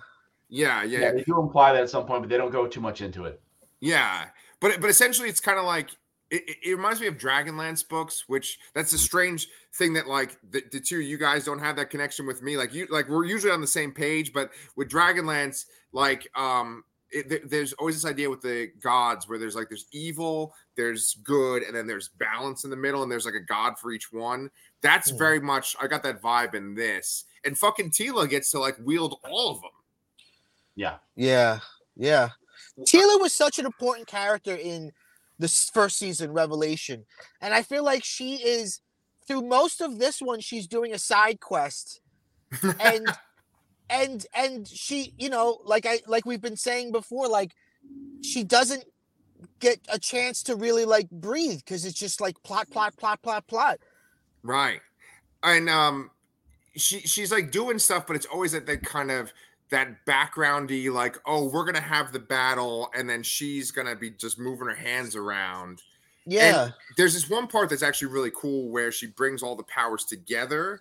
Yeah, Yeah. yeah, they do imply that at some point, but they don't go too much into it. yeah. But but essentially, it's kind of like it, it- it reminds me of Dragonlance books, which that's a strange thing that like the, the two of you guys don't have that connection with me. Like you, like we're usually on the same page, but with Dragonlance, like um, it, there- there's always this idea with the gods where there's like there's evil, there's good, and then there's balance in the middle, and there's like a god for each one. That's Mhm. very much I got that vibe in this, and fucking Teela gets to like wield all of them. Yeah. yeah, yeah. Tila was such an important character in the first season, Revelation, and I feel like she is through most of this one. She's doing a side quest, and (laughs) and and she, you know, like I like we've been saying before, like she doesn't get a chance to really like breathe because it's just like plot, plot, plot, plot, plot. Right. And um she she's like doing stuff, but it's always at that kind of that backgroundy, like, oh, we're gonna have the battle, and then she's gonna be just moving her hands around. Yeah. There's this one part that's actually really cool where she brings all the powers together.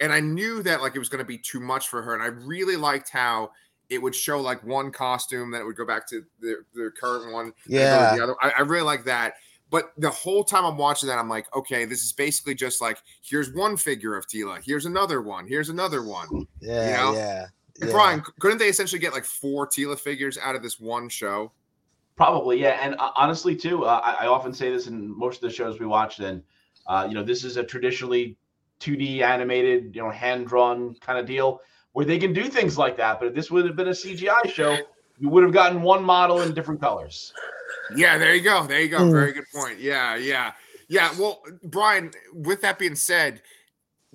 And I knew that like it was gonna be too much for her. And I really liked how it would show like one costume, then it would go back to the, the current one. then go to Yeah. the other. I, I really like that. But the whole time I'm watching that, I'm like, okay, this is basically just like here's one figure of Teela, here's another one, here's another one. Yeah. know? Yeah. And yeah. Brian, couldn't they essentially get like four Teela figures out of this one show? Probably, yeah. And uh, honestly, too, uh, I, I often say this in most of the shows we watched. And uh, you know, this is a traditionally 2D animated, you know, hand drawn kind of deal where they can do things like that. But if this would have been a CGI show, you would have gotten one model in different colors. Yeah, there you go. There you go. Mm. Very good point. Yeah, yeah, yeah. Well, Brian, with that being said,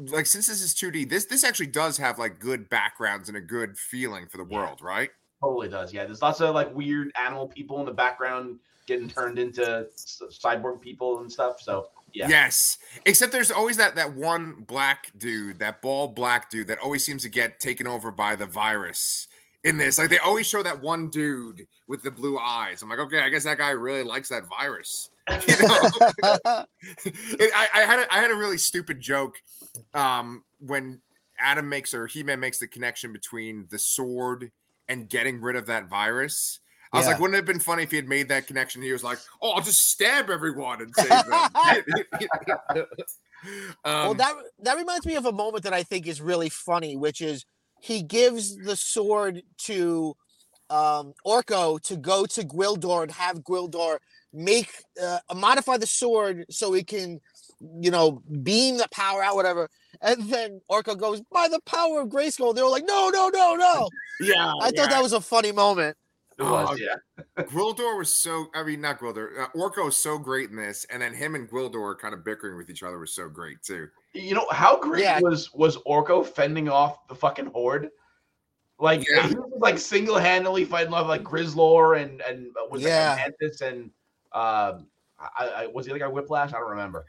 like since this is 2D, this this actually does have like good backgrounds and a good feeling for the Yeah. world, right? Totally does. Yeah, there's lots of like weird animal people in the background getting turned into c- cyborg people and stuff. So yeah, Yes. Except there's always that that one black dude, that bald black dude that always seems to get taken over by the virus in this. Like they always show that one dude with the blue eyes. I'm like, okay, I guess that guy really likes that virus. (laughs) You know? (laughs) (laughs) It- I, I had a, I had a really stupid joke um, when Adam makes or He Man makes the connection between the sword and getting rid of that virus. I was Yeah. like, wouldn't it have been funny if he had made that connection? He was like, "Oh, I'll just stab everyone and save them." (laughs) well, um, that that reminds me of a moment that I think is really funny, which is he gives the sword to um, Orko to go to Gwildor and have Gwildor make uh, modify the sword so it can, you know, beam the power out, whatever. And then Orko goes by the power of Grayskull. They were like, no, no, no, no. (laughs) yeah, I thought that was a funny moment. it was. Oh, Yeah, Gwildor was so. I mean, not Gwildor. Uh, Orko was so great in this, and then him and Gwildor kind of bickering with each other was so great too. you know how great Yeah. was was Orko fending off the fucking horde? Like Yeah. he was like single handedly fighting off like Grizzlor and and uh, was Yeah. it Mantis and um I, I was the other guy Whiplash? I don't remember.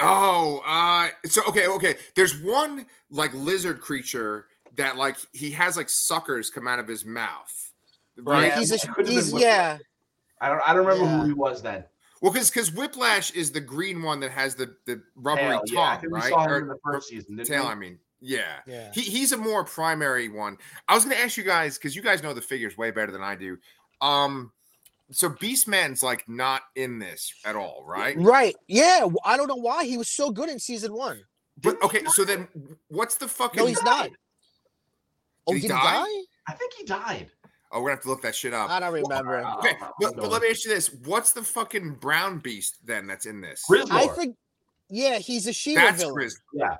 Oh, uh, so okay, okay. There's one like lizard creature that like he has like suckers come out of his mouth, right? Yeah, he's a, he's yeah. I don't I don't remember Yeah. who he was then. Well, because because Whiplash is the green one that has the the rubbery Tail, yeah, I tongue, think we right? saw him Or- in the first season. Didn't tail, we? I mean, yeah. Yeah. He, he's a more primary one. I was going to ask you guys because you guys know the figures way better than I do. Um, so Beastman's like not in this at all, right? Right. Yeah. I don't know why he was so good in season one. But okay, so then what's the fucking? No, he's not. Oh, Did did he he die? die? I think he died. Oh, we're gonna have to look that shit up. I don't remember. Okay, but, but let me ask you this: What's the fucking brown beast then that's in this? Grizzlor. I think. Yeah, he's a She-Ra That's villain. Grizz. Yeah.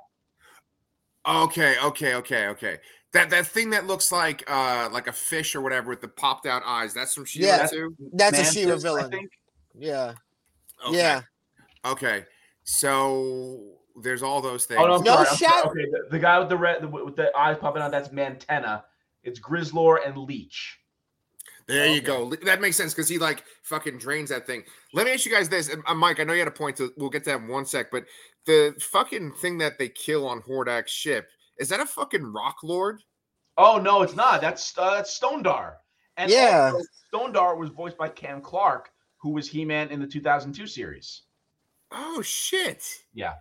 Okay, okay, okay, okay. That that thing that looks like uh like a fish or whatever with the popped out eyes. That's from She-Ra Yeah. too. That's Mantis, a She-Ra I villain. think. Yeah. Okay. Yeah. Okay. So there's all those things. Oh no, I'm No sorry, I'm sorry. shadow- Okay, the, the guy with the red the, with the eyes popping out, that's Mantenna. It's Grizzlor and Leech. There you go. That makes sense because he like fucking drains that thing. Let me ask you guys this, and, uh, Mike. I know you had a point. To we'll get to that in one sec, but the fucking thing that they kill on Hordak's ship is that a fucking rock lord? Oh no, it's not. That's uh, that's Stone Dar. And Yeah. Stonedar was voiced by Cam Clarke, who was He-Man in the 2002 series. Oh shit! Yeah.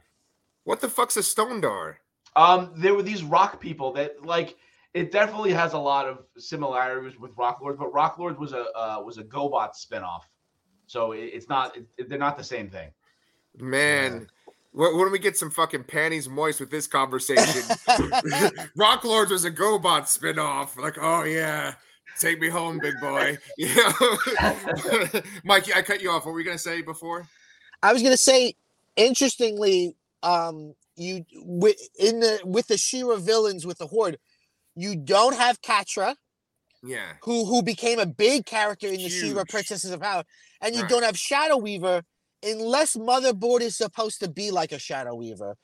What the fuck's a Stonedar? Um, there were these rock people that like it definitely has a lot of similarities with Rock Lords, but Rock Lords was a uh, was a GoBot spinoff, so it, it's not it, they're not the same thing. Man, wh- when we get some fucking panties moist with this conversation? (laughs) Rock Lords was a GoBot spinoff. Like, oh yeah, take me home, big boy. (laughs) Yeah, (laughs) Mike, I cut you off. What were you gonna say before? I was gonna say, interestingly, um, you wi- in the with the She-Ra villains with the Horde, you don't have Catra, Yeah, who who became a big character in the She-Ra Princesses of Power, and you Right. don't have Shadow Weaver unless Motherboard is supposed to be like a Shadow Weaver.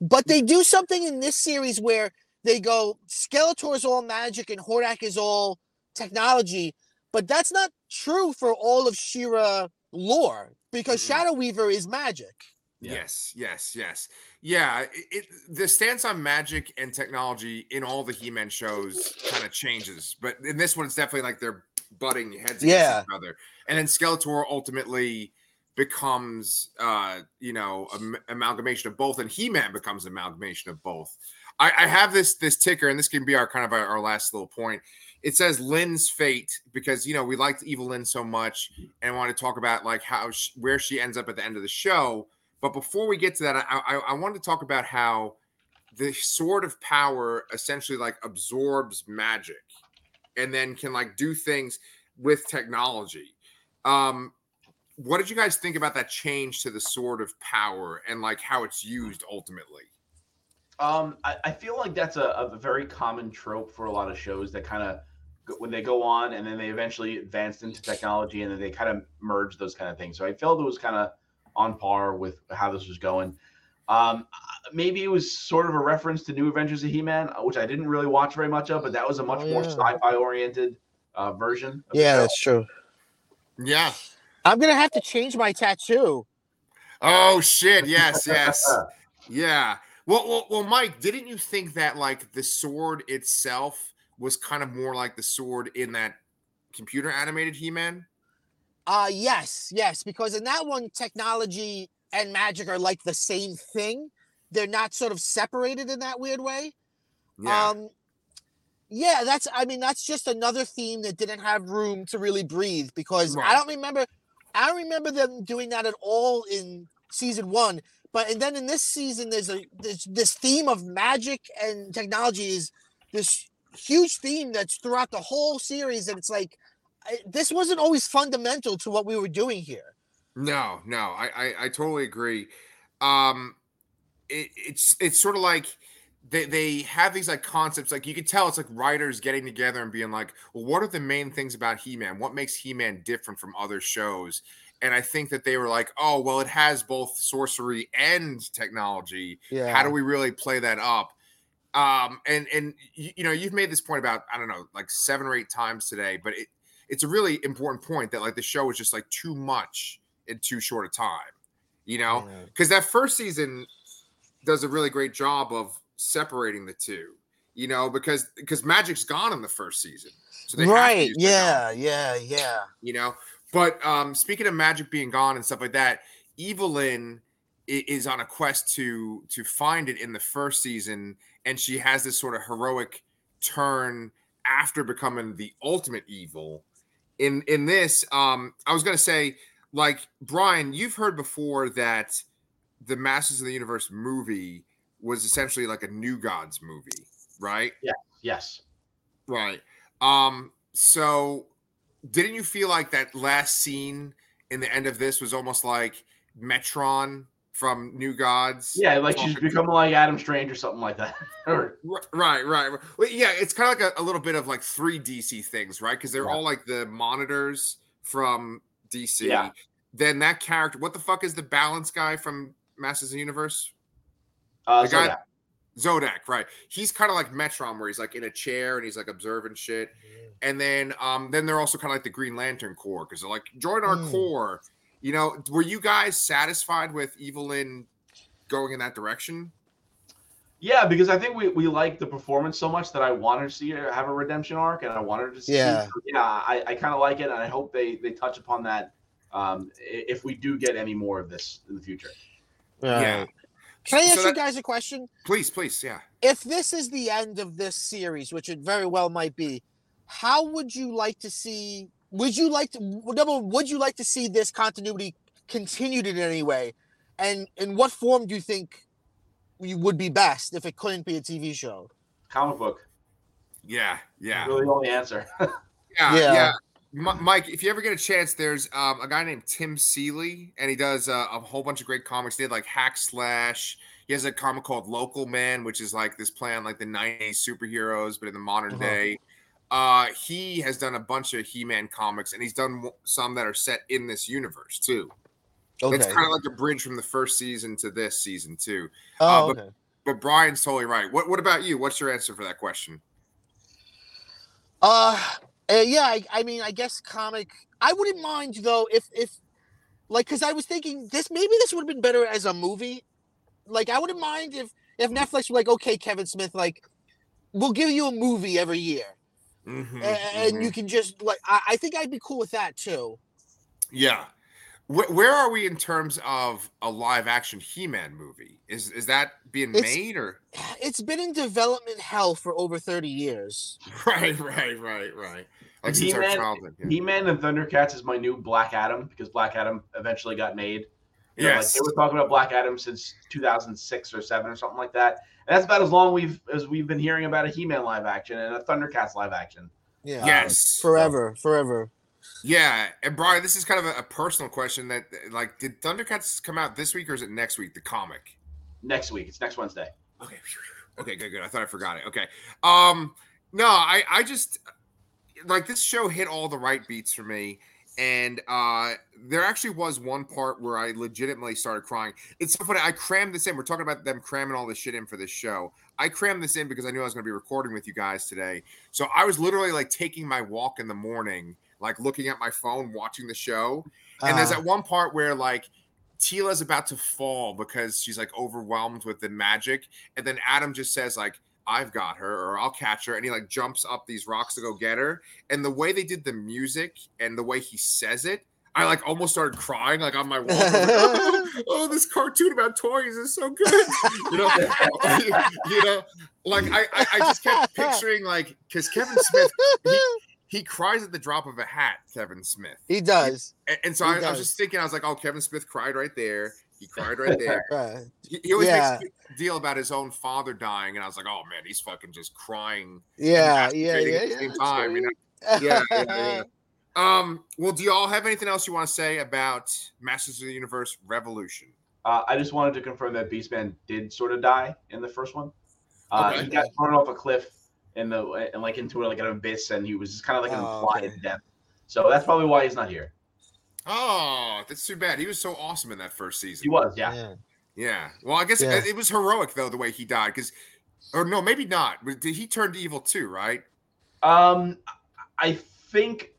But hmm. they do something in this series where they go Skeletor is all magic and Hordak is all technology, but that's not true for all of She-Ra lore because. Shadow Weaver is magic. Yeah. Yes, yes, yes. Yeah, it, it the stance on magic and technology in all the He-Man shows kind of changes, but in this one, it's definitely like they're butting heads against Yeah. each other, and then Skeletor ultimately becomes, uh, you know, am- amalgamation of both, and He-Man becomes amalgamation of both. I, I have this this ticker, and this can be our kind of our, our last little point. It says Lyn's fate because you know we liked Evil-Lyn so much, and I want to talk about like how she, where she ends up at the end of the show. But before we get to that, I, I, I wanted to talk about how the sword of power essentially like absorbs magic and then can like do things with technology. Um, what did you guys think about that change to the sword of power and like how it's used ultimately? Um, I, I feel like that's a, a very common trope for a lot of shows that kind of when they go on and then they eventually advanced into technology and then they kind of merge those kind of things. So I felt it was kind of on par with how this was going. Um, maybe it was sort of a reference to New Adventures of He-Man, uh, which I didn't really watch very much of, but that was a much Oh, more sci-fi oriented uh, version. of the Yeah, show. that's true. Yeah. I'm gonna have to change my tattoo. Oh shit. Yes, yes. (laughs) Yeah. Well, well, well, Mike, didn't you think that like the sword itself was kind of more like the sword in that computer animated He-Man? Uh yes, yes, because in that one, technology and magic are like the same thing. They're not sort of separated in that weird way. Yeah. Um yeah, that's I mean, that's just another theme that didn't have room to really breathe because Right. I don't remember I don't remember them doing that at all in season one. But and then in this season, there's a there's this theme of magic and technology is this huge theme that's throughout the whole series, and it's like this wasn't always fundamental to what we were doing here. No, no, I, I, I totally agree. Um, it, it's it's sort of like they they have these like concepts, like you could tell it's like writers getting together and being like, well, what are the main things about He-Man? What makes He-Man different from other shows? And I think that they were like, oh, well, it has both sorcery and technology. Yeah. How do we really play that up? Um, and and you, you know, you've made this point about I don't know, like seven or eight times today, but it it's a really important point that like the show is just like too much in too short a time. You know, because that first season does a really great job of separating the two. You know, because because magic's gone in the first season, so they right. Yeah. Yeah. Yeah. you know. But um, speaking of magic being gone and stuff like that, Evil-Lyn is on a quest to to find it in the first season, and she has this sort of heroic turn after becoming the ultimate evil. In in this, um, I was gonna say, like Brian, you've heard before that the Masters of the Universe movie was essentially like a New Gods movie, right? Yeah. Yes. Right. Um, so didn't you feel like that last scene in the end of this was almost like Metron from New Gods? Yeah, like she's become like Adam Strange or something like that. (laughs) or Right, right. right. Well, yeah, it's kind of like a, a little bit of like three DC things, right? Because they're Yeah. all like the monitors from DC. Yeah. Then that character, what the fuck is the balance guy from Masters of the Universe? Uh, The so guy- Zodak, right? He's kind of like Metron, where he's like in a chair and he's like observing shit. And then, um, then they're also kind of like the Green Lantern Corps because they're like, join our Mm. core. You know, were you guys satisfied with Evil-Lyn going in that direction? Yeah, because I think we, we liked the performance so much that I wanted to see her have a redemption arc, and I wanted to see. Yeah. yeah. I, I kind of like it, and I hope they they touch upon that um, if we do get any more of this in the future. Yeah. Right. Can I So ask you guys a question? Please, please, yeah. if this is the end of this series, which it very well might be, how would you like to see? Would you like to? Number one, would you like to see this continuity continued in any way? And in what form do you think you would be best if it couldn't be a TV show? Comic book, Yeah, yeah, really the only answer. (laughs) yeah, Yeah. yeah. Mi- Mike, if you ever get a chance, there's um, a guy named Tim Seeley, and he does uh, a whole bunch of great comics. He did like Hack Slash. He has a comic called Local Man, which is like this play on like the '90s superheroes, but in the modern Uh-huh. day. Uh, he has done a bunch of He-Man comics, and he's done some that are set in this universe too. Okay. It's kind of like a bridge from the first season to this season too. oh, uh, but- okay. But Brian's totally right. What What about you? What's your answer for that question? Uh, uh, yeah. I, I mean, I guess comic. I wouldn't mind though if if like because I was thinking this maybe this would have been better as a movie. Like I wouldn't mind if if Netflix were like, okay, Kevin Smith, like we'll give you a movie every year, Mhm, a- and mhm. you can just like I, I think I'd be cool with that too. Yeah. Wh- where are we in terms of a live action He-Man movie? Is is that being It's- made or (sighs) It's been in development hell for over thirty years. (laughs) right, right, right, right? Like since our He-Man- childhood. Yeah. He-Man and Thundercats is my new Black Adam because Black Adam eventually got made. You know, like, yes. they were talking about Black Adam since 2006 or seven or something like that. And that's about as long we've as we've been hearing about a He-Man live action and a Thundercats live action. Yeah, yes. forever, forever. Yeah, and Brian, this is kind of a, a personal question. That like, did Thundercats come out this week or is it next week? The comic. Next week, it's next Wednesday. Okay. Okay, good, good. I thought I forgot it. Okay. Um, no, I I just like this show hit all the right beats for me. And uh there actually was one part where I legitimately started crying. It's so funny. I crammed this in. We're talking about them cramming all this shit in for this show. I crammed this in because I knew I was going to be recording with you guys today. So I was literally like taking my walk in the morning, like looking at my phone, watching the show. And there's Uh, that one part where like Teela's about to fall because she's like overwhelmed with the magic, and then Adam just says like, "I've got her," or "I'll catch her," and he like jumps up these rocks to go get her. And the way they did the music and the way he says it, I like almost started crying like on my wall. Like, oh, (laughs) oh, this cartoon about toys is so good. You know, (laughs) you know, like I, I, I just kept picturing like because Kevin Smith, he, he cries at the drop of a hat. Kevin Smith. he does. And, and so He I, I was just thinking, I was like, oh, Kevin Smith cried right there. He cried right there. (laughs) Right. He, he always Yeah. makes a deal about his own father dying, and I was like, oh man, he's fucking just crying. Yeah, yeah, yeah, at the same that's time, you right. Yeah, yeah, (laughs) yeah. Um, well, do y'all have anything else you want to say about Masters of the Universe Revolution? Uh, I just wanted to confirm that Beastman did sort of die in the first one. Uh, Okay. He got thrown off a cliff in the and like into like an abyss, and he was just kind of like an Oh, implied okay. death. So that's probably why he's not here. Oh, that's too bad. He was so awesome in that first season. He was, yeah. Yeah. Yeah. Well, I guess Yeah. it, it was heroic though the way he died, because, or no, maybe not. But did he turn to evil too? Right? Um, I think.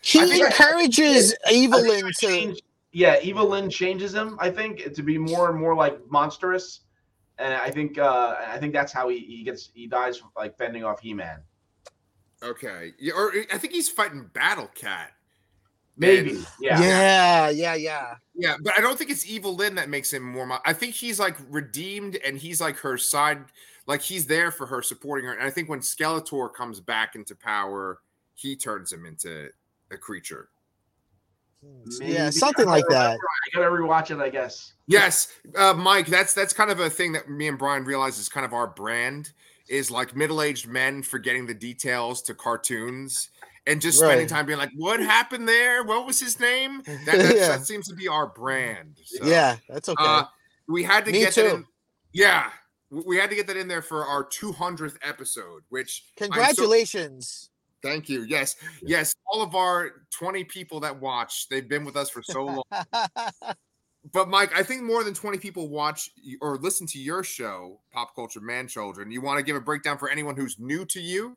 He I think encourages I think Evil-Lyn I to. changed- yeah, Evil-Lyn changes him. I think to be more and more like monstrous, and I think uh I think that's how he, he gets he dies from like fending off He Man. Okay. Yeah, or I think he's fighting Battle Cat. Maybe, And- yeah. Yeah, yeah, yeah. Yeah, but I don't think it's Evil-Lyn that makes him more. mo- I think he's like redeemed, and he's like her side, like he's there for her, supporting her. And I think when Skeletor comes back into power, he turns him into a creature. Yeah, something like that. I gotta rewatch it, I guess. Yes, uh, Mike. That's that's kind of a thing that me and Brian realize is kind of our brand. Is like middle-aged men forgetting the details to cartoons and just spending Right. time being like, "What happened there? What was his name?" (laughs) That Yeah. that seems to be our brand. So. Yeah, that's okay. Uh, we had to Me get that in. Yeah, we had to get that in there for our 200th episode. Which I'm so- Congratulations. Thank you. Yes, yes. All of our 20 people that watch, they've been with us for so long. (laughs) but Mike, I think more than 20 people watch or listen to your show, Pop Culture Man Children. You want to give a breakdown for anyone who's new to you?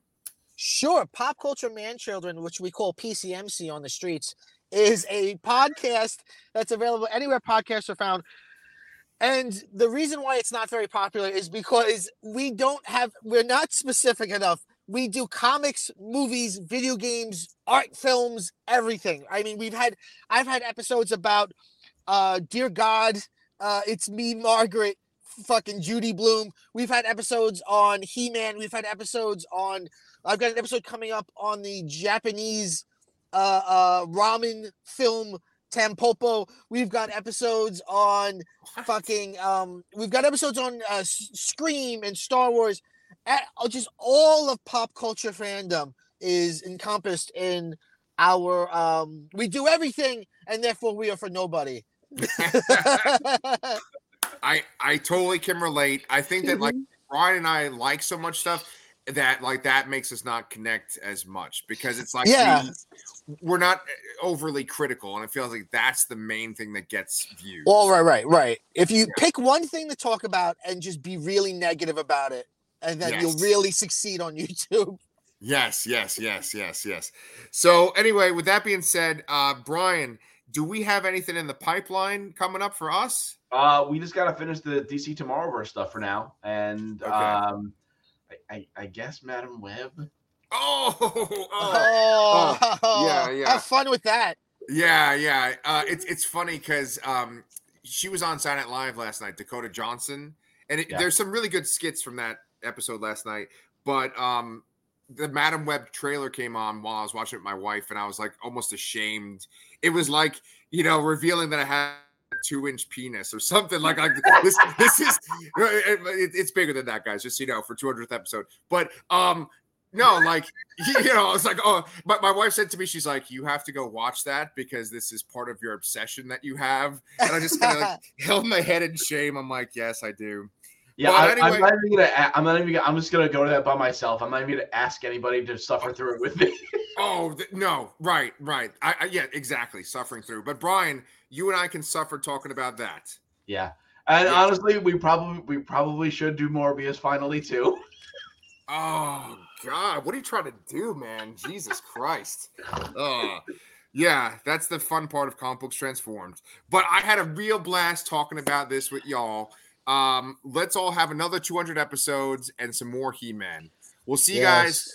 Sure. Pop Culture Man Children, which we call PCMC on the streets, is a podcast that's available anywhere podcasts are found. And the reason why it's not very popular is because we don't have, we're not specific enough. We do comics, movies, video games, art films, everything. I mean, we've had, I've had episodes about, uh, Dear God, uh, It's Me, Margaret, fucking Judy Blume. We've had episodes on He Man. We've had episodes on I've got an episode coming up on the Japanese uh, uh, ramen film Tampopo. We've got episodes on fucking. Um, we've got episodes on uh, Scream and Star Wars. A- uh, just all of pop culture fandom is encompassed in our. Um, we do everything, and therefore we are for nobody. (laughs) I I totally can relate. I think that like Brian and I like so much stuff that like that makes us not connect as much because it's like Yeah. we, we're not uh, overly critical, and it feels like that's the main thing that gets views. Well, right, right, right. If you pick one thing to talk about and just be really negative about it, and then you'll really succeed on (laughs) YouTube. Yes, yes, yes, yes, yes. So anyway, with that being said, uh, Brian, do we have anything in the pipeline coming up for us? Uh, we just gotta finish the DC Tomorrowverse stuff for now, and Okay. um, I, I, I guess Madame Web. (laughs) Oh, oh, Oh, yeah, (laughs) yeah. Have fun with that. yeah, yeah. Uh, it's it's funny because um, she was on Saturday Night Live last night, Dakota Johnson, and it, Yeah. there's some really good skits from that episode last night. But um, the Madame Web trailer came on while I was watching it with my wife, and I was like almost ashamed. It was like you know revealing that I had a two inch penis or something like like this. This is (laughs) it- it's bigger than that, guys. Just so you know, for 200th episode. But um, no, like (laughs) you know, I was like oh, but my wife said to me, she's like, you have to go watch that because this is part of your obsession that you have. And I just kind of like (laughs) held my head in shame. I'm like, yes, I do. Yeah, Well, I, anyway- I'm not even gonna. I'm not even. Gonna, I'm just gonna go to that by myself. I'm not even gonna ask anybody to suffer through it with me. (laughs) Oh no, right, right. I, I yeah, exactly. Suffering through. But Brian, you and I can suffer talking about that. yeah, and Yeah. honestly, we probably we probably should do Morbius finally too. (laughs) Oh God, what are you trying to do, man? Jesus Christ. (laughs) Oh, yeah, that's the fun part of comic books transformed. But I had a real blast talking about this with y'all. Um, let's all have another 200 episodes and some more He-Man. We'll see you guys